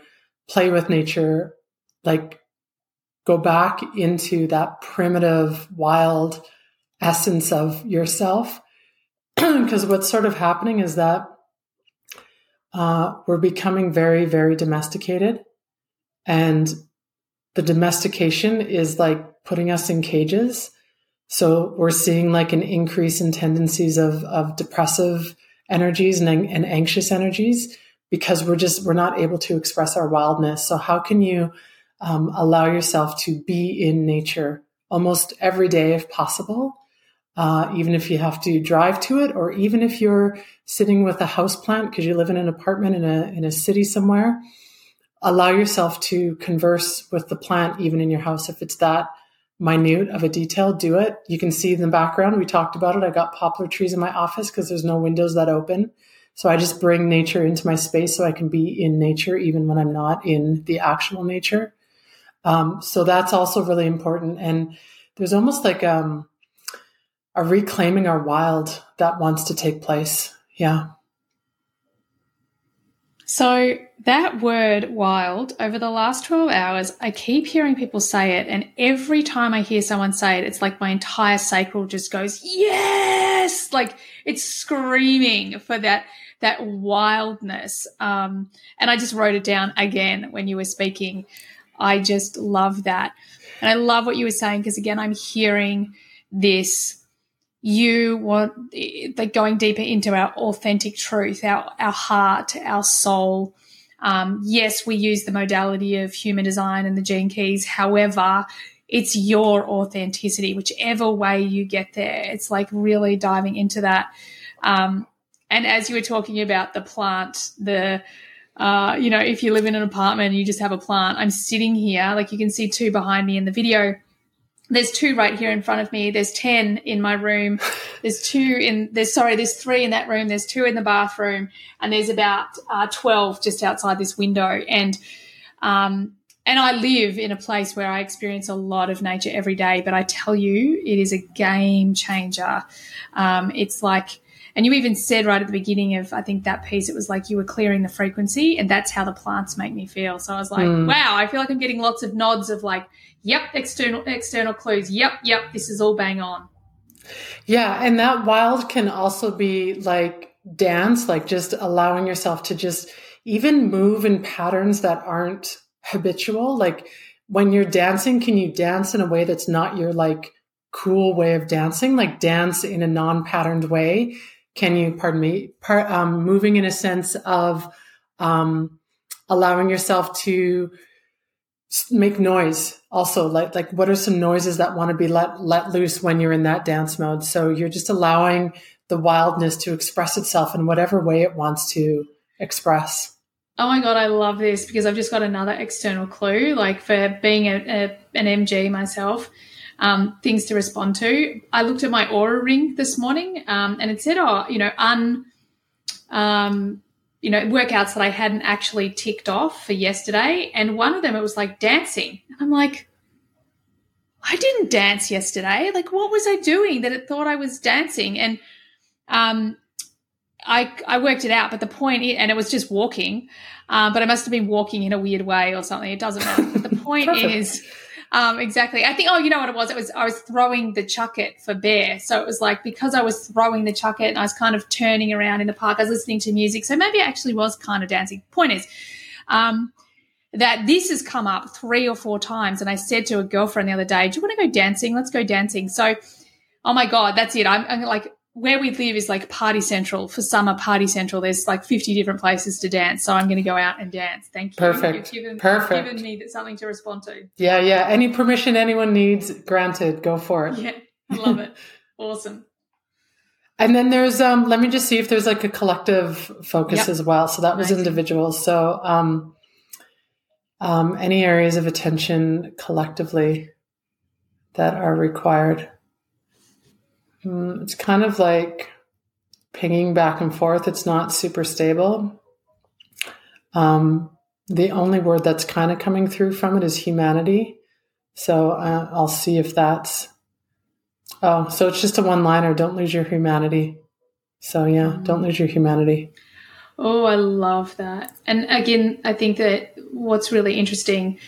play with nature, like go back into that primitive, wild essence of yourself. Because what's sort of happening is that uh, we're becoming very, very domesticated. And the domestication is like putting us in cages. So we're seeing like an increase in tendencies of, of depressive energies and, and anxious energies because we're just, we're not able to express our wildness. So how can you um, allow yourself to be in nature almost every day if possible? uh, even if you have to drive to it, or even if you're sitting with a house plant because you live in an apartment in a in a city somewhere. Allow yourself to converse with the plant even in your house if it's that minute of a detail. Do it. You can see in the background. We talked about it. I got poplar trees in my office because there's no windows that open. So I just bring nature into my space so I can be in nature even when I'm not in the actual nature. Um, so that's also really important. And there's almost like um, a reclaiming our wild that wants to take place. Yeah. So that word wild over the last 12 hours, I keep hearing people say it. And every time I hear someone say it, it's like my entire sacral just goes, yes, like it's screaming for that, that wildness. Um, and I just wrote it down again when you were speaking. I just love that. And I love what you were saying because again, I'm hearing this you want like going deeper into our authentic truth, our our heart, our soul. Um, yes, we use the modality of human design and the gene keys. However, it's your authenticity, whichever way you get there. It's like really diving into that. Um, and as you were talking about the plant, the uh, you know, if you live in an apartment and you just have a plant, I'm sitting here, like you can see two behind me in the video there's two right here in front of me. There's 10 in my room. There's two in, there's, sorry, there's three in that room. There's two in the bathroom and there's about uh, 12 just outside this window. And, um, and I live in a place where I experience a lot of nature every day, but I tell you, it is a game changer. Um, it's like, and you even said right at the beginning of, I think that piece, it was like you were clearing the frequency, and that's how the plants make me feel. So I was like, mm. wow, I feel like I'm getting lots of nods of like, yep, external external clues. Yep, yep, this is all bang on. Yeah, and that wild can also be like dance, like just allowing yourself to just even move in patterns that aren't habitual. Like when you're dancing, can you dance in a way that's not your like cool way of dancing? Like dance in a non-patterned way can you, pardon me, part, um, moving in a sense of um, allowing yourself to make noise also like like what are some noises that want to be let let loose when you're in that dance mode? So you're just allowing the wildness to express itself in whatever way it wants to express. Oh my god i love this because i've just got another external clue like for being a, a an MG myself um, things to respond to. I looked at my Oura ring this morning um, and it said, oh, you know, un, um, you know, workouts that I hadn't actually ticked off for yesterday. And one of them, it was like dancing. And I'm like, I didn't dance yesterday. Like, what was I doing that it thought I was dancing? And um, I, I worked it out, but the point, is, and it was just walking, um, but I must have been walking in a weird way or something. It doesn't matter. But the point is, um, exactly. I think, oh, you know what it was? It was, I was throwing the Chuckit for bear. So it was like, because I was throwing the Chuckit and I was kind of turning around in the park, I was listening to music. So maybe I actually was kind of dancing. Point is, um, that this has come up three or four times. And I said to a girlfriend the other day, do you want to go dancing? Let's go dancing. So, oh my God, that's it. I'm, I'm like, where we live is like party central for summer party central. There's like 50 different places to dance. So I'm going to go out and dance. Thank you. Perfect. You've given, Perfect. given me something to respond to. Yeah, yeah. Any permission anyone needs, granted. Go for it. Yeah, I love it. awesome. And then there's um let me just see if there's like a collective focus Yep. as well. So that was Amazing. individuals. So um um any areas of attention collectively that are required. Hmm, it's kind of like pinging back and forth. It's not super stable. Um the only word that's kind of coming through from it is humanity. So uh, I'll see if that's Oh, so it's just a one liner. Don't lose your humanity. So, yeah, don't lose your humanity. Oh, I love that. And again, I think that what's really interesting,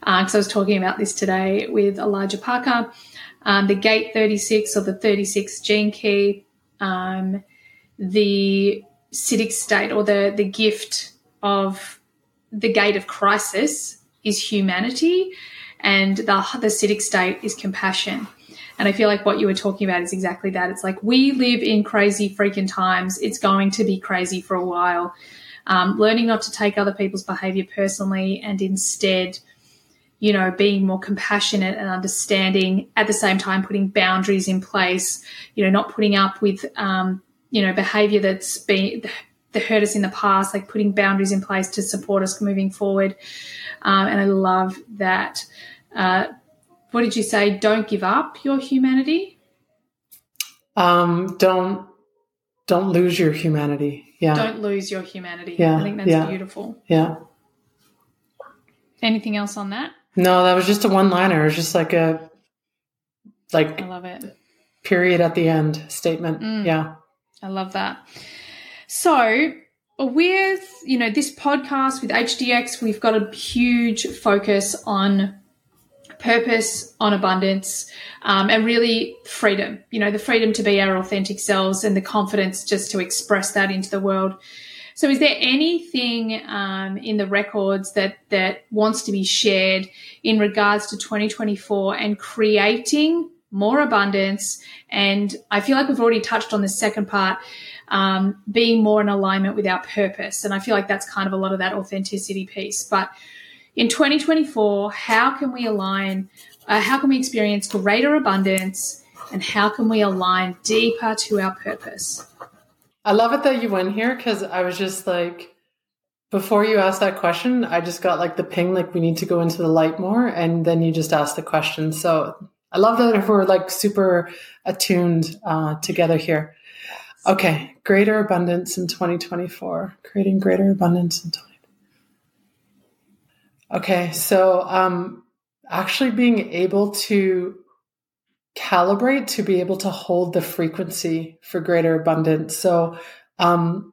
because I was talking about this today with Elijah Parker, um, the gate 36 or the 36 gene key, um, the siddhic state or the, the gift of the gate of crisis is humanity, and the, the siddhic state is compassion. And I feel like what you were talking about is exactly that. It's like we live in crazy freaking times. It's going to be crazy for a while. Um, learning not to take other people's behavior personally and instead, you know, being more compassionate and understanding at the same time, putting boundaries in place, you know, not putting up with, um, you know, behavior that's been, that hurt us in the past, like putting boundaries in place to support us moving forward. Um, and I love that. Uh, what did you say? Don't give up your humanity. Um, don't don't lose your humanity. Yeah, Don't lose your humanity. Yeah, I think that's yeah. beautiful. yeah. Anything else on that? No, that was just a one liner. It was just like a like I love it. period at the end statement. Mm. Yeah. I love that. So, with you know this podcast with HDX, we've got a huge focus on purpose, on abundance, um, and really freedom. You know, the freedom to be our authentic selves and the confidence just to express that into the world. So, is there anything um, in the records that that wants to be shared in regards to 2024 and creating more abundance? And I feel like we've already touched on the second part, um, being more in alignment with our purpose. And I feel like that's kind of a lot of that authenticity piece. But in 2024, how can we align? Uh, how can we experience greater abundance? And how can we align deeper to our purpose? I love it that you went here because I was just like, before you asked that question, I just got like the ping, like we need to go into the light more. And then you just asked the question. So I love that if we're like super attuned uh, together here. Okay. Greater abundance in 2024, creating greater abundance in 20. Okay. So, um, actually being able to calibrate to be able to hold the frequency for greater abundance. So, um,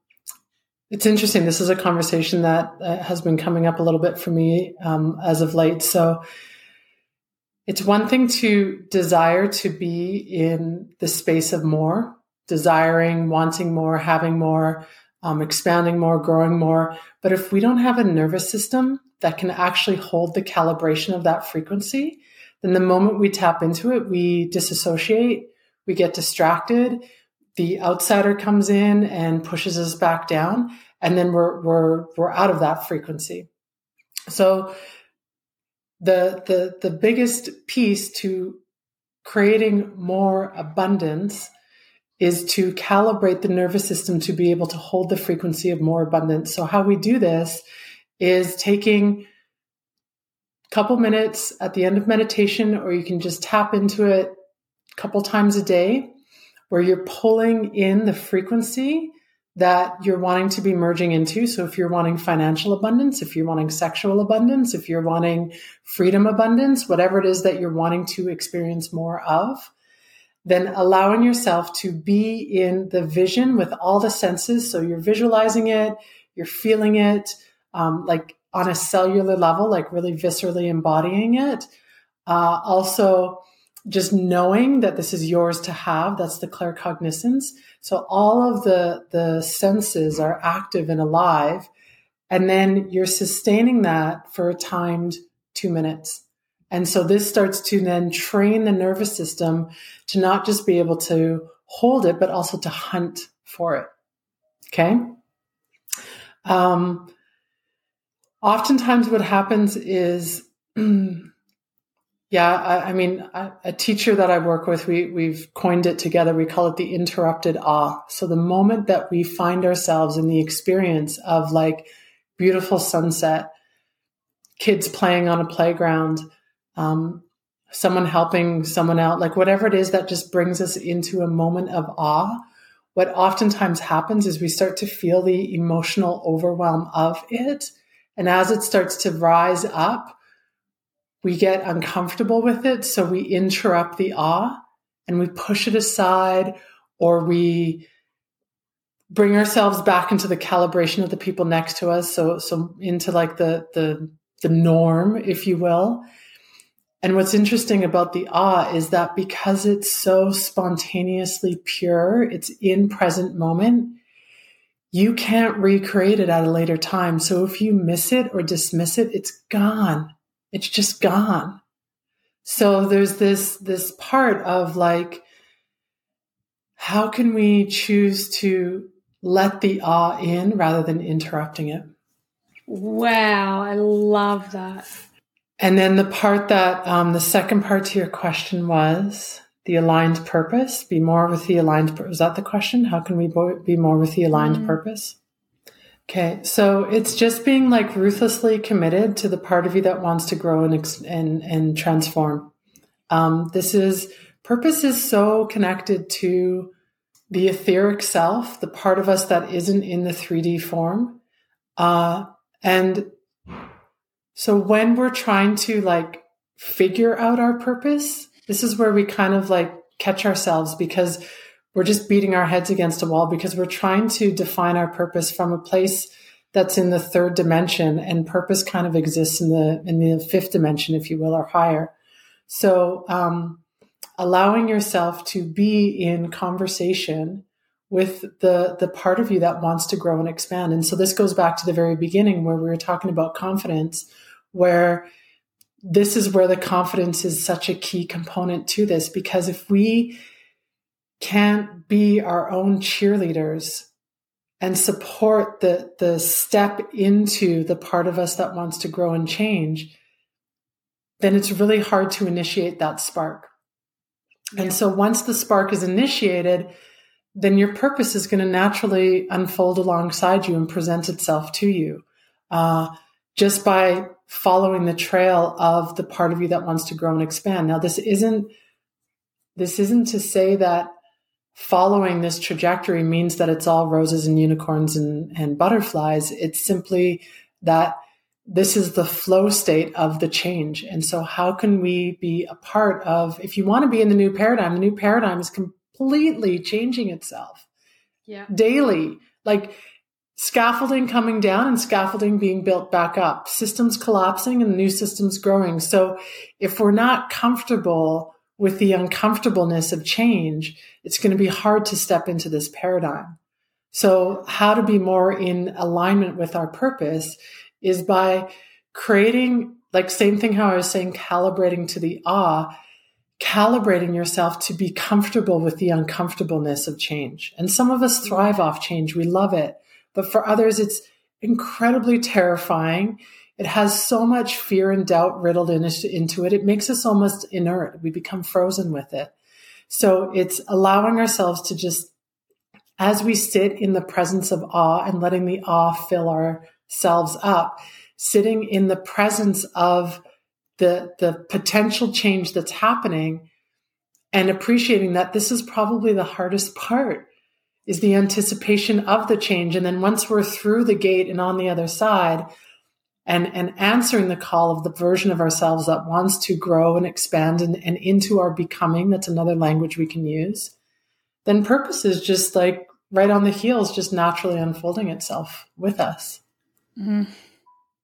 it's interesting. This is a conversation that uh, has been coming up a little bit for me um, as of late. So, it's one thing to desire to be in the space of more, desiring, wanting more, having more, um, expanding more, growing more. But if we don't have a nervous system that can actually hold the calibration of that frequency, then the moment we tap into it, we disassociate, we get distracted, the outsider comes in and pushes us back down, and then we're we're we're out of that frequency. So the the the biggest piece to creating more abundance is to calibrate the nervous system to be able to hold the frequency of more abundance. So how we do this is taking couple minutes at the end of meditation or you can just tap into it a couple times a day where you're pulling in the frequency that you're wanting to be merging into. So if you're wanting financial abundance, if you're wanting sexual abundance, if you're wanting freedom abundance, whatever it is that you're wanting to experience more of, then allowing yourself to be in the vision with all the senses. So you're visualizing it, you're feeling it, um, like on a cellular level, like really viscerally embodying it. Uh, also, just knowing that this is yours to have, that's the claircognizance. So all of the, the senses are active and alive. And then you're sustaining that for a timed two minutes. And so this starts to then train the nervous system to not just be able to hold it, but also to hunt for it. Okay. Um, oftentimes what happens is, yeah, I, I mean, a, a, teacher that I work with, we, we've coined it together. We call it the interrupted awe. So the moment that we find ourselves in the experience of like beautiful sunset, kids playing on a playground, um, someone helping someone out, like whatever it is that just brings us into a moment of awe. What oftentimes happens is we start to feel the emotional overwhelm of it. And as it starts to rise up, we get uncomfortable with it. So we interrupt the awe and we push it aside or we bring ourselves back into the calibration of the people next to us. So, so into like the, the, the norm, if you will. And what's interesting about the awe is that because it's so spontaneously pure, it's in present moment, you can't recreate it at a later time. So if you miss it or dismiss it, it's gone. It's just gone. So there's this, this part of like, how can we choose to let the awe in rather than interrupting it? Wow, I love that. And then the part that um, the second part to your question was the aligned purpose. Be more with the aligned. Was that the question? How can we be more with the aligned mm. purpose? Okay, so it's just being like ruthlessly committed to the part of you that wants to grow and and and transform. Um, this is purpose is so connected to the etheric self, the part of us that isn't in the 3D form, uh, and so when we're trying to like figure out our purpose, this is where we kind of like catch ourselves because we're just beating our heads against a wall because we're trying to define our purpose from a place that's in the third dimension and purpose kind of exists in the in the fifth dimension if you will or higher. So um, allowing yourself to be in conversation with the the part of you that wants to grow and expand. And so this goes back to the very beginning where we were talking about confidence where this is where the confidence is such a key component to this because if we can't be our own cheerleaders and support the the step into the part of us that wants to grow and change then it's really hard to initiate that spark yeah. and so once the spark is initiated then your purpose is going to naturally unfold alongside you and present itself to you uh, just by following the trail of the part of you that wants to grow and expand. Now, this isn't this isn't to say that following this trajectory means that it's all roses and unicorns and, and butterflies. It's simply that this is the flow state of the change. And so how can we be a part of, if you want to be in the new paradigm, the new paradigm is completely changing itself yeah. daily. Like scaffolding coming down and scaffolding being built back up, systems collapsing and new systems growing. So if we're not comfortable with the uncomfortableness of change, it's going to be hard to step into this paradigm. So how to be more in alignment with our purpose is by creating, like same thing how I was saying, calibrating to the awe, calibrating yourself to be comfortable with the uncomfortableness of change. And some of us thrive off change. We love it. But for others, it's incredibly terrifying. It has so much fear and doubt riddled in, into it. It makes us almost inert. We become frozen with it. So it's allowing ourselves to just, as we sit in the presence of awe and letting the awe fill ourselves up, sitting in the presence of the, the potential change that's happening and appreciating that this is probably the hardest part is the anticipation of the change. And then once we're through the gate and on the other side, and, and answering the call of the version of ourselves that wants to grow and expand and, and into our becoming, that's another language we can use, then purpose is just like right on the heels, just naturally unfolding itself with us. Mm-hmm.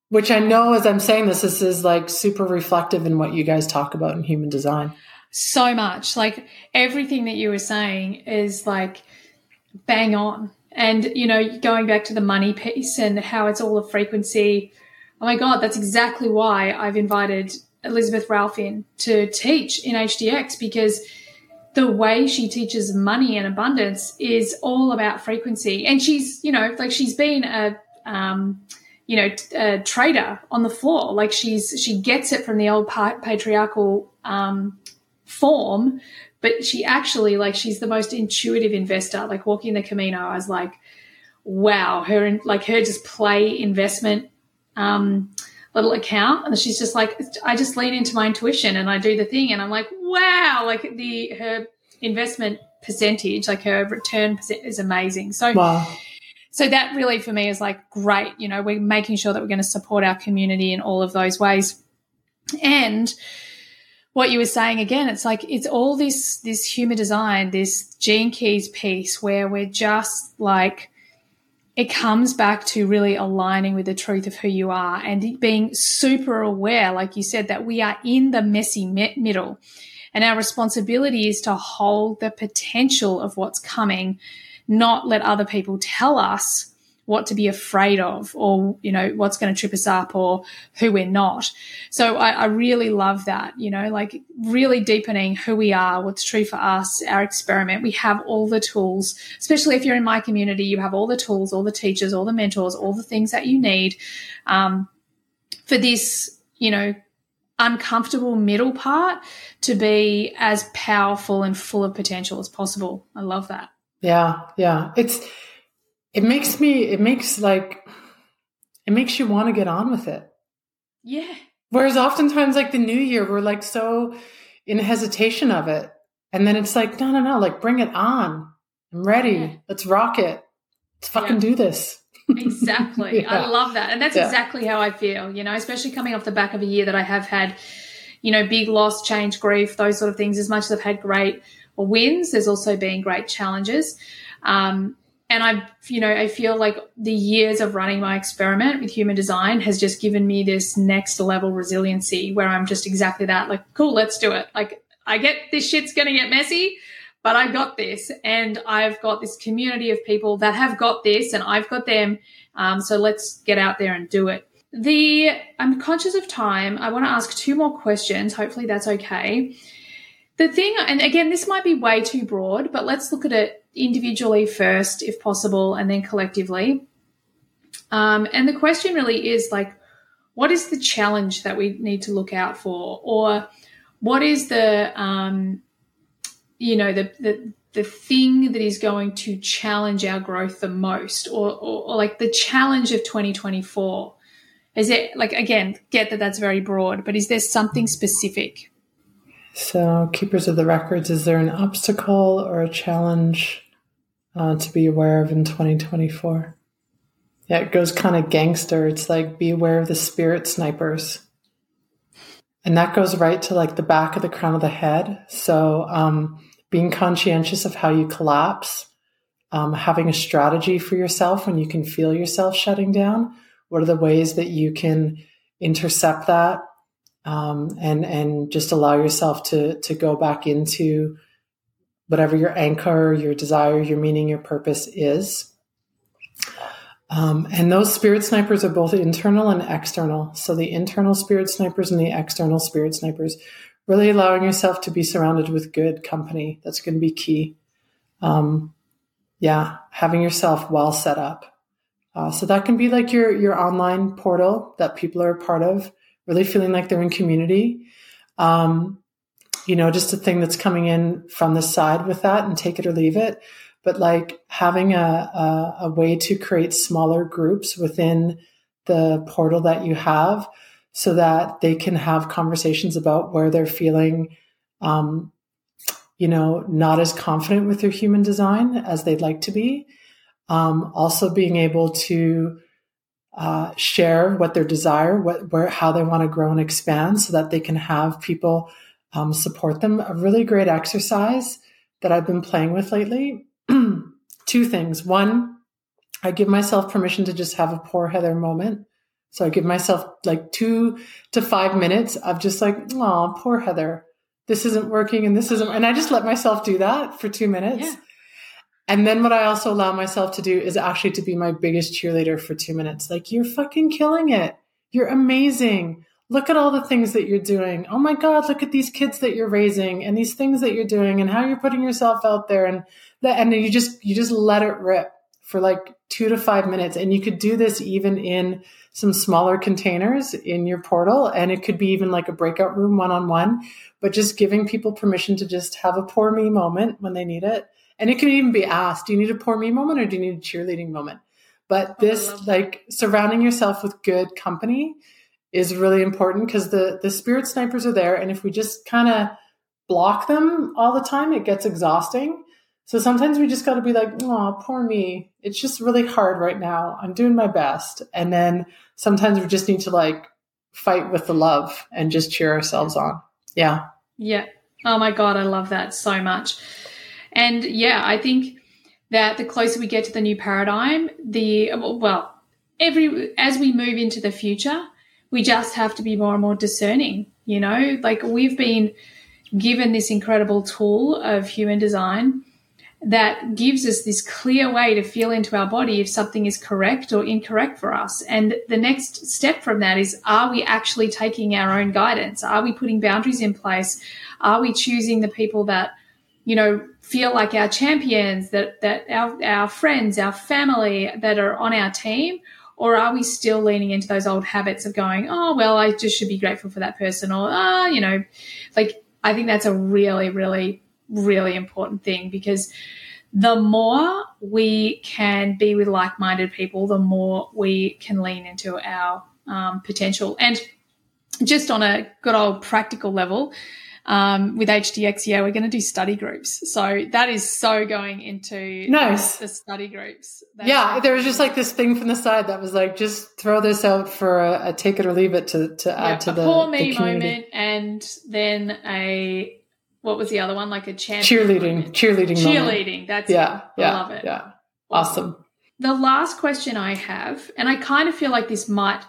Which I know as I'm saying this, this is like super reflective in what you guys talk about in human design. So much. Like everything that you were saying is like bang on. And, you know, going back to the money piece and how it's all a frequency. Oh my God, that's exactly why I've invited Elizabeth Ralph in to teach in HDX because the way she teaches money and abundance is all about frequency. And she's, you know, like she's been a, um, you know, a trader on the floor. Like she's, she gets it from the old patriarchal, um, form, but she actually, like, she's the most intuitive investor. Like walking the Camino, I was like, wow, her, like her just play investment, um, little account. And she's just like i just lean into my intuition and i do the thing. And i'm like wow like the her investment percentage like her return is amazing. So wow. so that really for me is like great. You know we're making sure that we're going to support our community in all of those ways. And what you were saying again it's like it's all this this human design this gene keys piece where we're just like it comes back to really aligning with the truth of who you are and being super aware, like you said, that we are in the messy middle. And our responsibility is to hold the potential of what's coming, not let other people tell us what to be afraid of or, you know, what's going to trip us up or who we're not. So I, I, really love that, you know, like really deepening who we are, what's true for us, our experiment. We have all the tools, especially if you're in my community, you have all the tools, all the teachers, all the mentors, all the things that you need um, for this, you know, uncomfortable middle part to be as powerful and full of potential as possible. I love that. Yeah, yeah. It's it makes me it makes like it makes you want to get on with it. Yeah. Whereas oftentimes like the new year we're like so in hesitation of it and then it's like no no no like bring it on. I'm ready. Yeah. let's rock it. Let's fucking yeah. do this. Exactly. Yeah. i love that and that's exactly how i feel you know especially coming off the back of a year that i have had you know big loss change grief those sort of things as much as i've had great wins there's also been great challenges. Um, and I, you know, I feel like the years of running my experiment with human design has just given me this next level resiliency where I'm just exactly that. Like, cool, let's do it. Like, I get this shit's going to get messy, but I got this. And I've got this community of people that have got this and I've got them. Um, so let's get out there and do it. The, I'm conscious of time. I want to ask two more questions. Hopefully that's okay. The thing, and again, this might be way too broad, but let's look at it individually first, if possible, and then collectively. Um, and the question really is like, what is the challenge that we need to look out for, or what is the, um, you know, the, the the thing that is going to challenge our growth the most, or, or, or like the challenge of 2024? Is it like again, get that that's very broad, but is there something specific so, keepers of the records, is there an obstacle or a challenge uh, to be aware of in 2024? Yeah, it goes kind of gangster. It's like be aware of the spirit snipers. And that goes right to like the back of the crown of the head. So, um, being conscientious of how you collapse, um, having a strategy for yourself when you can feel yourself shutting down. What are the ways that you can intercept that um, and and just allow yourself to to go back into whatever your anchor, your desire, your meaning, your purpose is. Um, and those spirit snipers are both internal and external. So the internal spirit snipers and the external spirit snipers, really allowing yourself to be surrounded with good company. That's going to be key. Um, yeah, having yourself well set up. Uh, so that can be like your your online portal that people are part of really feeling like they're in community. Um, you know, just a thing that's coming in from the side with that and take it or leave it. But like having a, a, a way to create smaller groups within the portal that you have so that they can have conversations about where they're feeling, um, you know, not as confident with their human design as they'd like to be. Um, also being able to uh, share what their desire, what, where, how they want to grow and expand so that they can have people um, support them. A really great exercise that I've been playing with lately. Two things. One, I give myself permission to just have a poor Heather moment. So I give myself like two to five minutes of just like, oh, poor Heather. This isn't working and this isn't. And I just let myself do that for two minutes. Yeah. And then what I also allow myself to do is actually to be my biggest cheerleader for two minutes. Like, you're fucking killing it. You're amazing. Look at all the things that you're doing. Oh my God, look at these kids that you're raising and these things that you're doing and how you're putting yourself out there. And that, and you just, you just let it rip for like two to five minutes. And you could do this even in some smaller containers in your portal. And it could be even like a breakout room one on one, but just giving people permission to just have a poor me moment when they need it and it can even be asked, do you need a poor me moment or do you need a cheerleading moment? But oh, this, like surrounding yourself with good company is really important because the, the spirit snipers are there. And if we just kind of block them all the time, it gets exhausting. So sometimes we just got to be like, oh, poor me. It's just really hard right now. I'm doing my best. And then sometimes we just need to like fight with the love and just cheer ourselves on. Yeah. Yeah. Oh my God. I love that so much. And yeah, I think that the closer we get to the new paradigm, the well, every as we move into the future, we just have to be more and more discerning. You know, like we've been given this incredible tool of human design that gives us this clear way to feel into our body if something is correct or incorrect for us. And the next step from that is are we actually taking our own guidance? Are we putting boundaries in place? Are we choosing the people that, you know, feel like our champions, that, that our, our friends, our family that are on our team? Or are we still leaning into those old habits of going, oh, well, I just should be grateful for that person? Or, ah, you know, like I think that's a really, really, really important thing because the more we can be with like minded people, the more we can lean into our um, potential. And just on a good old practical level, um, with HDX, yeah, we're going to do study groups. So that is so going into nice. the, the study groups. yeah, there was just like this thing from the side that was like, just throw this out for a, a take it or leave it to, to yeah, add to a the poor me the moment, and then a what was the other one? Like a champion cheerleading, moment. cheerleading, cheerleading. Moment. That's yeah, it. yeah, I love it. Yeah, awesome. The last question I have, and I kind of feel like this might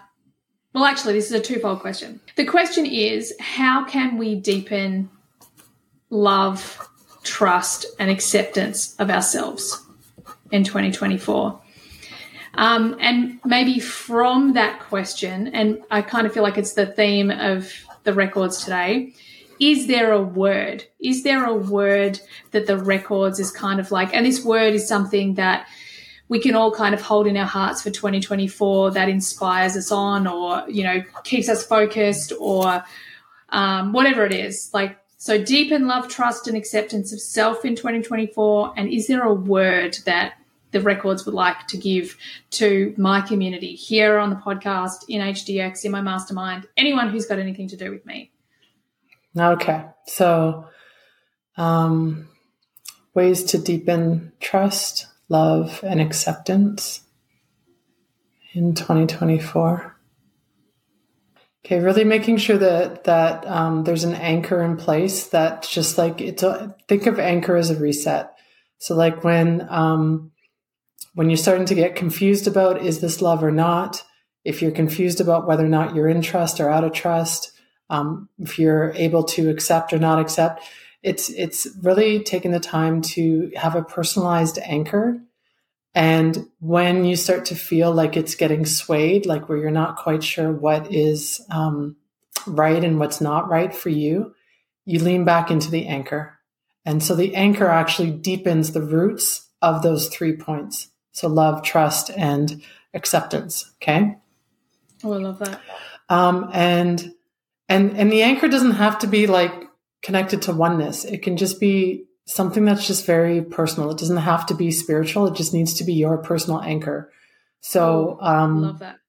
well, actually, this is a twofold question. The question is how can we deepen love, trust, and acceptance of ourselves in 2024? Um, and maybe from that question, and I kind of feel like it's the theme of the records today. Is there a word? Is there a word that the records is kind of like, and this word is something that we can all kind of hold in our hearts for 2024 that inspires us on or, you know, keeps us focused or um, whatever it is. Like, so deepen love, trust, and acceptance of self in 2024. And is there a word that the records would like to give to my community here on the podcast, in HDX, in my mastermind, anyone who's got anything to do with me? Okay. So, um, ways to deepen trust, love, and acceptance in 2024. Okay, really making sure that that um, there's an anchor in place that just like it's a, think of anchor as a reset. So like when um, when you're starting to get confused about is this love or not, if you're confused about whether or not you're in trust or out of trust, um, if you're able to accept or not accept, it's it's really taking the time to have a personalized anchor. And when you start to feel like it's getting swayed like where you're not quite sure what is um, right and what's not right for you you lean back into the anchor. And so the anchor actually deepens the roots of those three points. So love trust and acceptance. Okay? Oh i love that. Um, and and and the anchor doesn't have to be like connected to oneness. It can just be something that's just very personal. It doesn't have to be spiritual. It just needs to be your personal anchor. So, um, love that.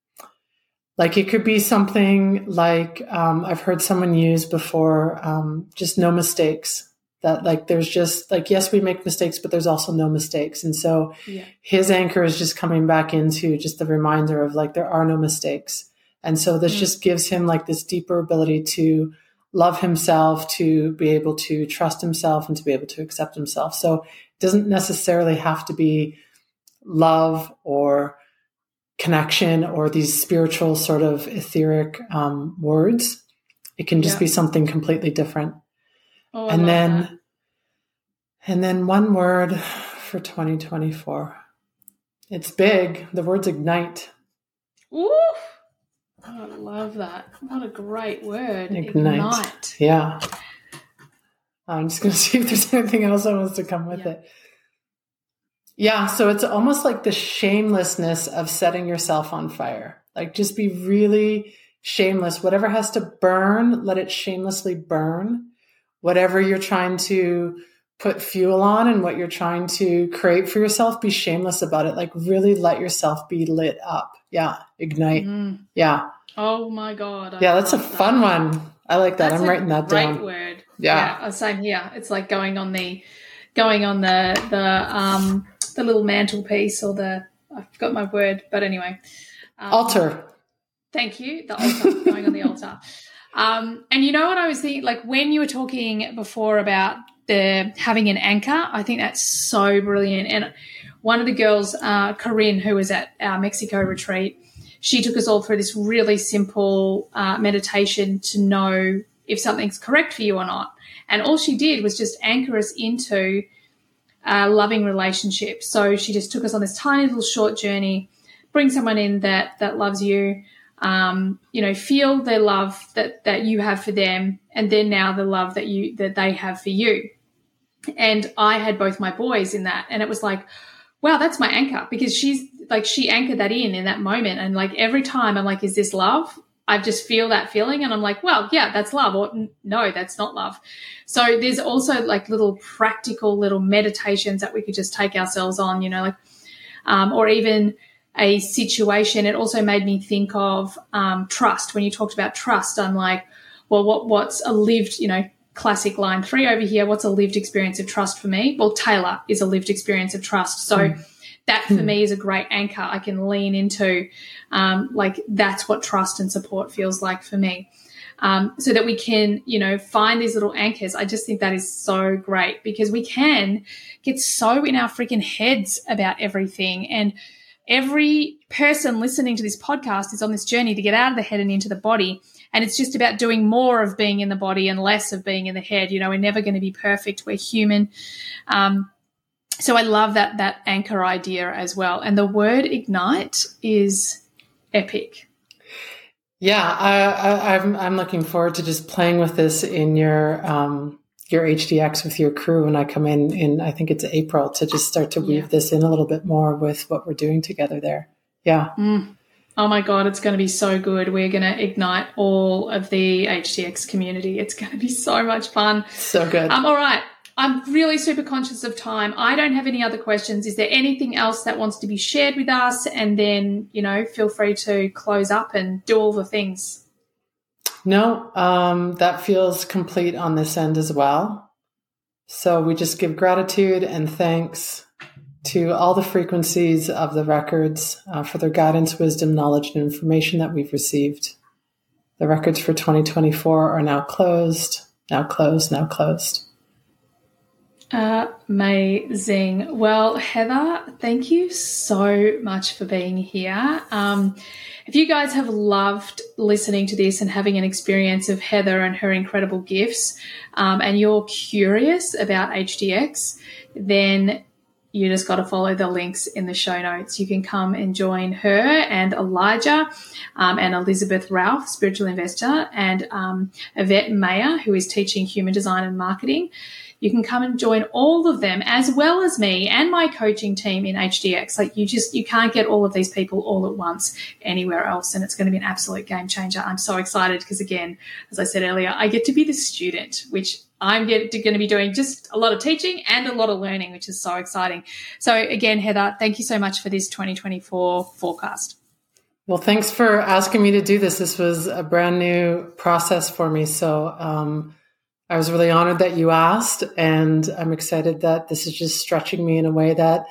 Like it could be something like um, I've heard someone use before, um, just no mistakes. that like there's just like yes we make mistakes but there's also no mistakes and so yeah. his anchor is just coming back into just the reminder of like there are no mistakes and so this mm. just gives him like this deeper ability to love himself to be able to trust himself and to be able to accept himself so it doesn't necessarily have to be love or connection or these spiritual sort of etheric um, words it can just yeah. be something completely different Oh, and then, that. and then one word for 2024. It's big. The word's ignite. Ooh. Oh, I love that. What a great word. Ignite. ignite. Yeah. I'm just going to see if there's anything else that wants to come with yeah. it. Yeah. So it's almost like the shamelessness of setting yourself on fire. Like just be really shameless. Whatever has to burn, let it shamelessly burn whatever you're trying to put fuel on and what you're trying to create for yourself, be shameless about it. Like really let yourself be lit up. Yeah. Ignite. Mm. Yeah. Oh my God. I yeah, that's a fun that. one. I like that. That's I'm writing that down. Great word. Yeah. yeah. Same here. It's like going on the going on the the um the little mantelpiece or the I forgot my word, but anyway. Um, altar. Thank you. The altar. going on the altar. Um, and you know what I was thinking, like when you were talking before about the having an anchor, I think that's so brilliant. And one of the girls, uh, Corinne, who was at our Mexico retreat, she took us all through this really simple uh, meditation to know if something's correct for you or not. And all she did was just anchor us into a loving relationship. So she just took us on this tiny little short journey, bring someone in that that loves you, um, you know, feel the love that, that you have for them and then now the love that you, that they have for you. And I had both my boys in that and it was like, wow, that's my anchor because she's like, she anchored that in in that moment. And like every time I'm like, is this love? I just feel that feeling and I'm like, well, yeah, that's love or no, that's not love. So there's also like little practical little meditations that we could just take ourselves on, you know, like, um, or even, a situation, it also made me think of um, trust. When you talked about trust, I'm like, well, what what's a lived, you know, classic line three over here? What's a lived experience of trust for me? Well, Taylor is a lived experience of trust. So mm. That for mm. me is a great anchor I can lean into. Um, like that's what trust and support feels like for me. Um, so that we can, you know, find these little anchors. I just think that is so great because we can get so in our freaking heads about everything and every person listening to this podcast is on this journey to get out of the head and into the body. And it's just about doing more of being in the body and less of being in the head. You know, we're never going to be perfect. We're human. Um, so I love that that anchor idea as well. And the word ignite is epic. Yeah, I, am I'm, I'm looking forward to just playing with this in your um, your HDX with your crew when I come in in I think it's April to just start to weave yeah. this in a little bit more with what we're doing together there. Yeah. Mm. Oh my god, it's going to be so good. We're going to ignite all of the HDX community. It's going to be so much fun. So good. Um, all right. I'm really super conscious of time. I don't have any other questions. Is there anything else that wants to be shared with us? And then, you know, feel free to close up and do all the things. No, um, that feels complete on this end as well. So we just give gratitude and thanks to all the frequencies of the records uh, for their guidance, wisdom, knowledge, and information that we've received. The records for 2024 are now closed, now closed, now closed. Amazing. Well, Heather, thank you so much for being here. Um, if you guys have loved listening to this and having an experience of Heather and her incredible gifts, um, and you're curious about HDX, then you just got to follow the links in the show notes. You can come and join her and Elijah um, and Elizabeth Ralph, spiritual investor, and um, Yvette Mayer, who is teaching human design and marketing. You can come and join all of them as well as me and my coaching team in HDX. Like you just, you can't get all of these people all at once anywhere else. And it's going to be an absolute game changer. I'm so excited because again, as I said earlier, I get to be the student, which I'm going to be doing just a lot of teaching and a lot of learning, which is so exciting. So again, Heather, thank you so much for this 2024 forecast. Well, thanks for asking me to do this. This was a brand new process for me. So, um, I was really honored that you asked, and I'm excited that this is just stretching me in a way that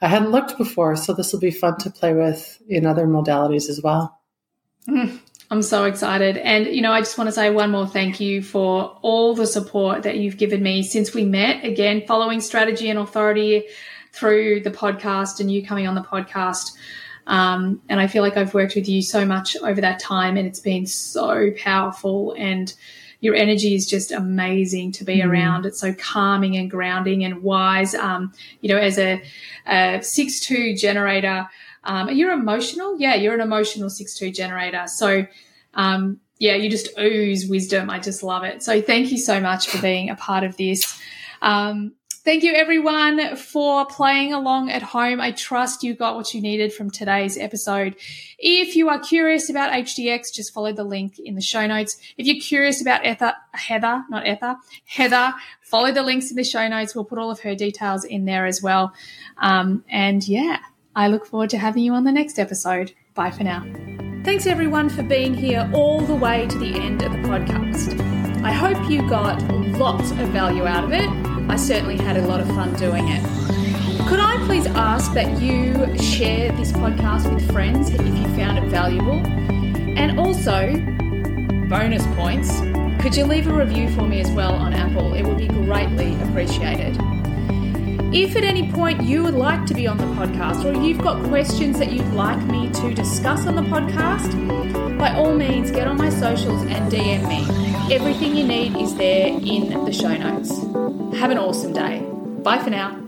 I hadn't looked before. So this will be fun to play with in other modalities as well. Mm, I'm so excited. And, you know, I just want to say one more thank you for all the support that you've given me since we met. Again, following strategy and authority through the podcast and you coming on the podcast. Um, and I feel like I've worked with you so much over that time and it's been so powerful and your energy is just amazing to be mm. around. It's so calming and grounding and wise. Um, you know, as a, a six two generator, um, you're emotional. Yeah, you're an emotional six two generator. So, um, yeah, you just ooze wisdom. I just love it. So thank you so much for being a part of this. Um, Thank you everyone for playing along at home. I trust you got what you needed from today's episode. If you are curious about HDX, just follow the link in the show notes. If you're curious about Ether, Heather, not Ether, Heather, follow the links in the show notes. We'll put all of her details in there as well. Um, and yeah, I look forward to having you on the next episode. Bye for now. Thanks everyone for being here all the way to the end of the podcast. I hope you got lots of value out of it I certainly had a lot of fun doing it. Could I please ask that you share this podcast with friends if you found it valuable? And also, bonus points, could you leave a review for me as well on Apple? It would be greatly appreciated. If at any point you would like to be on the podcast or you've got questions that you'd like me to discuss on the podcast, by all means get on my socials and DM me. Everything you need is there in the show notes. Have an awesome day. Bye for now.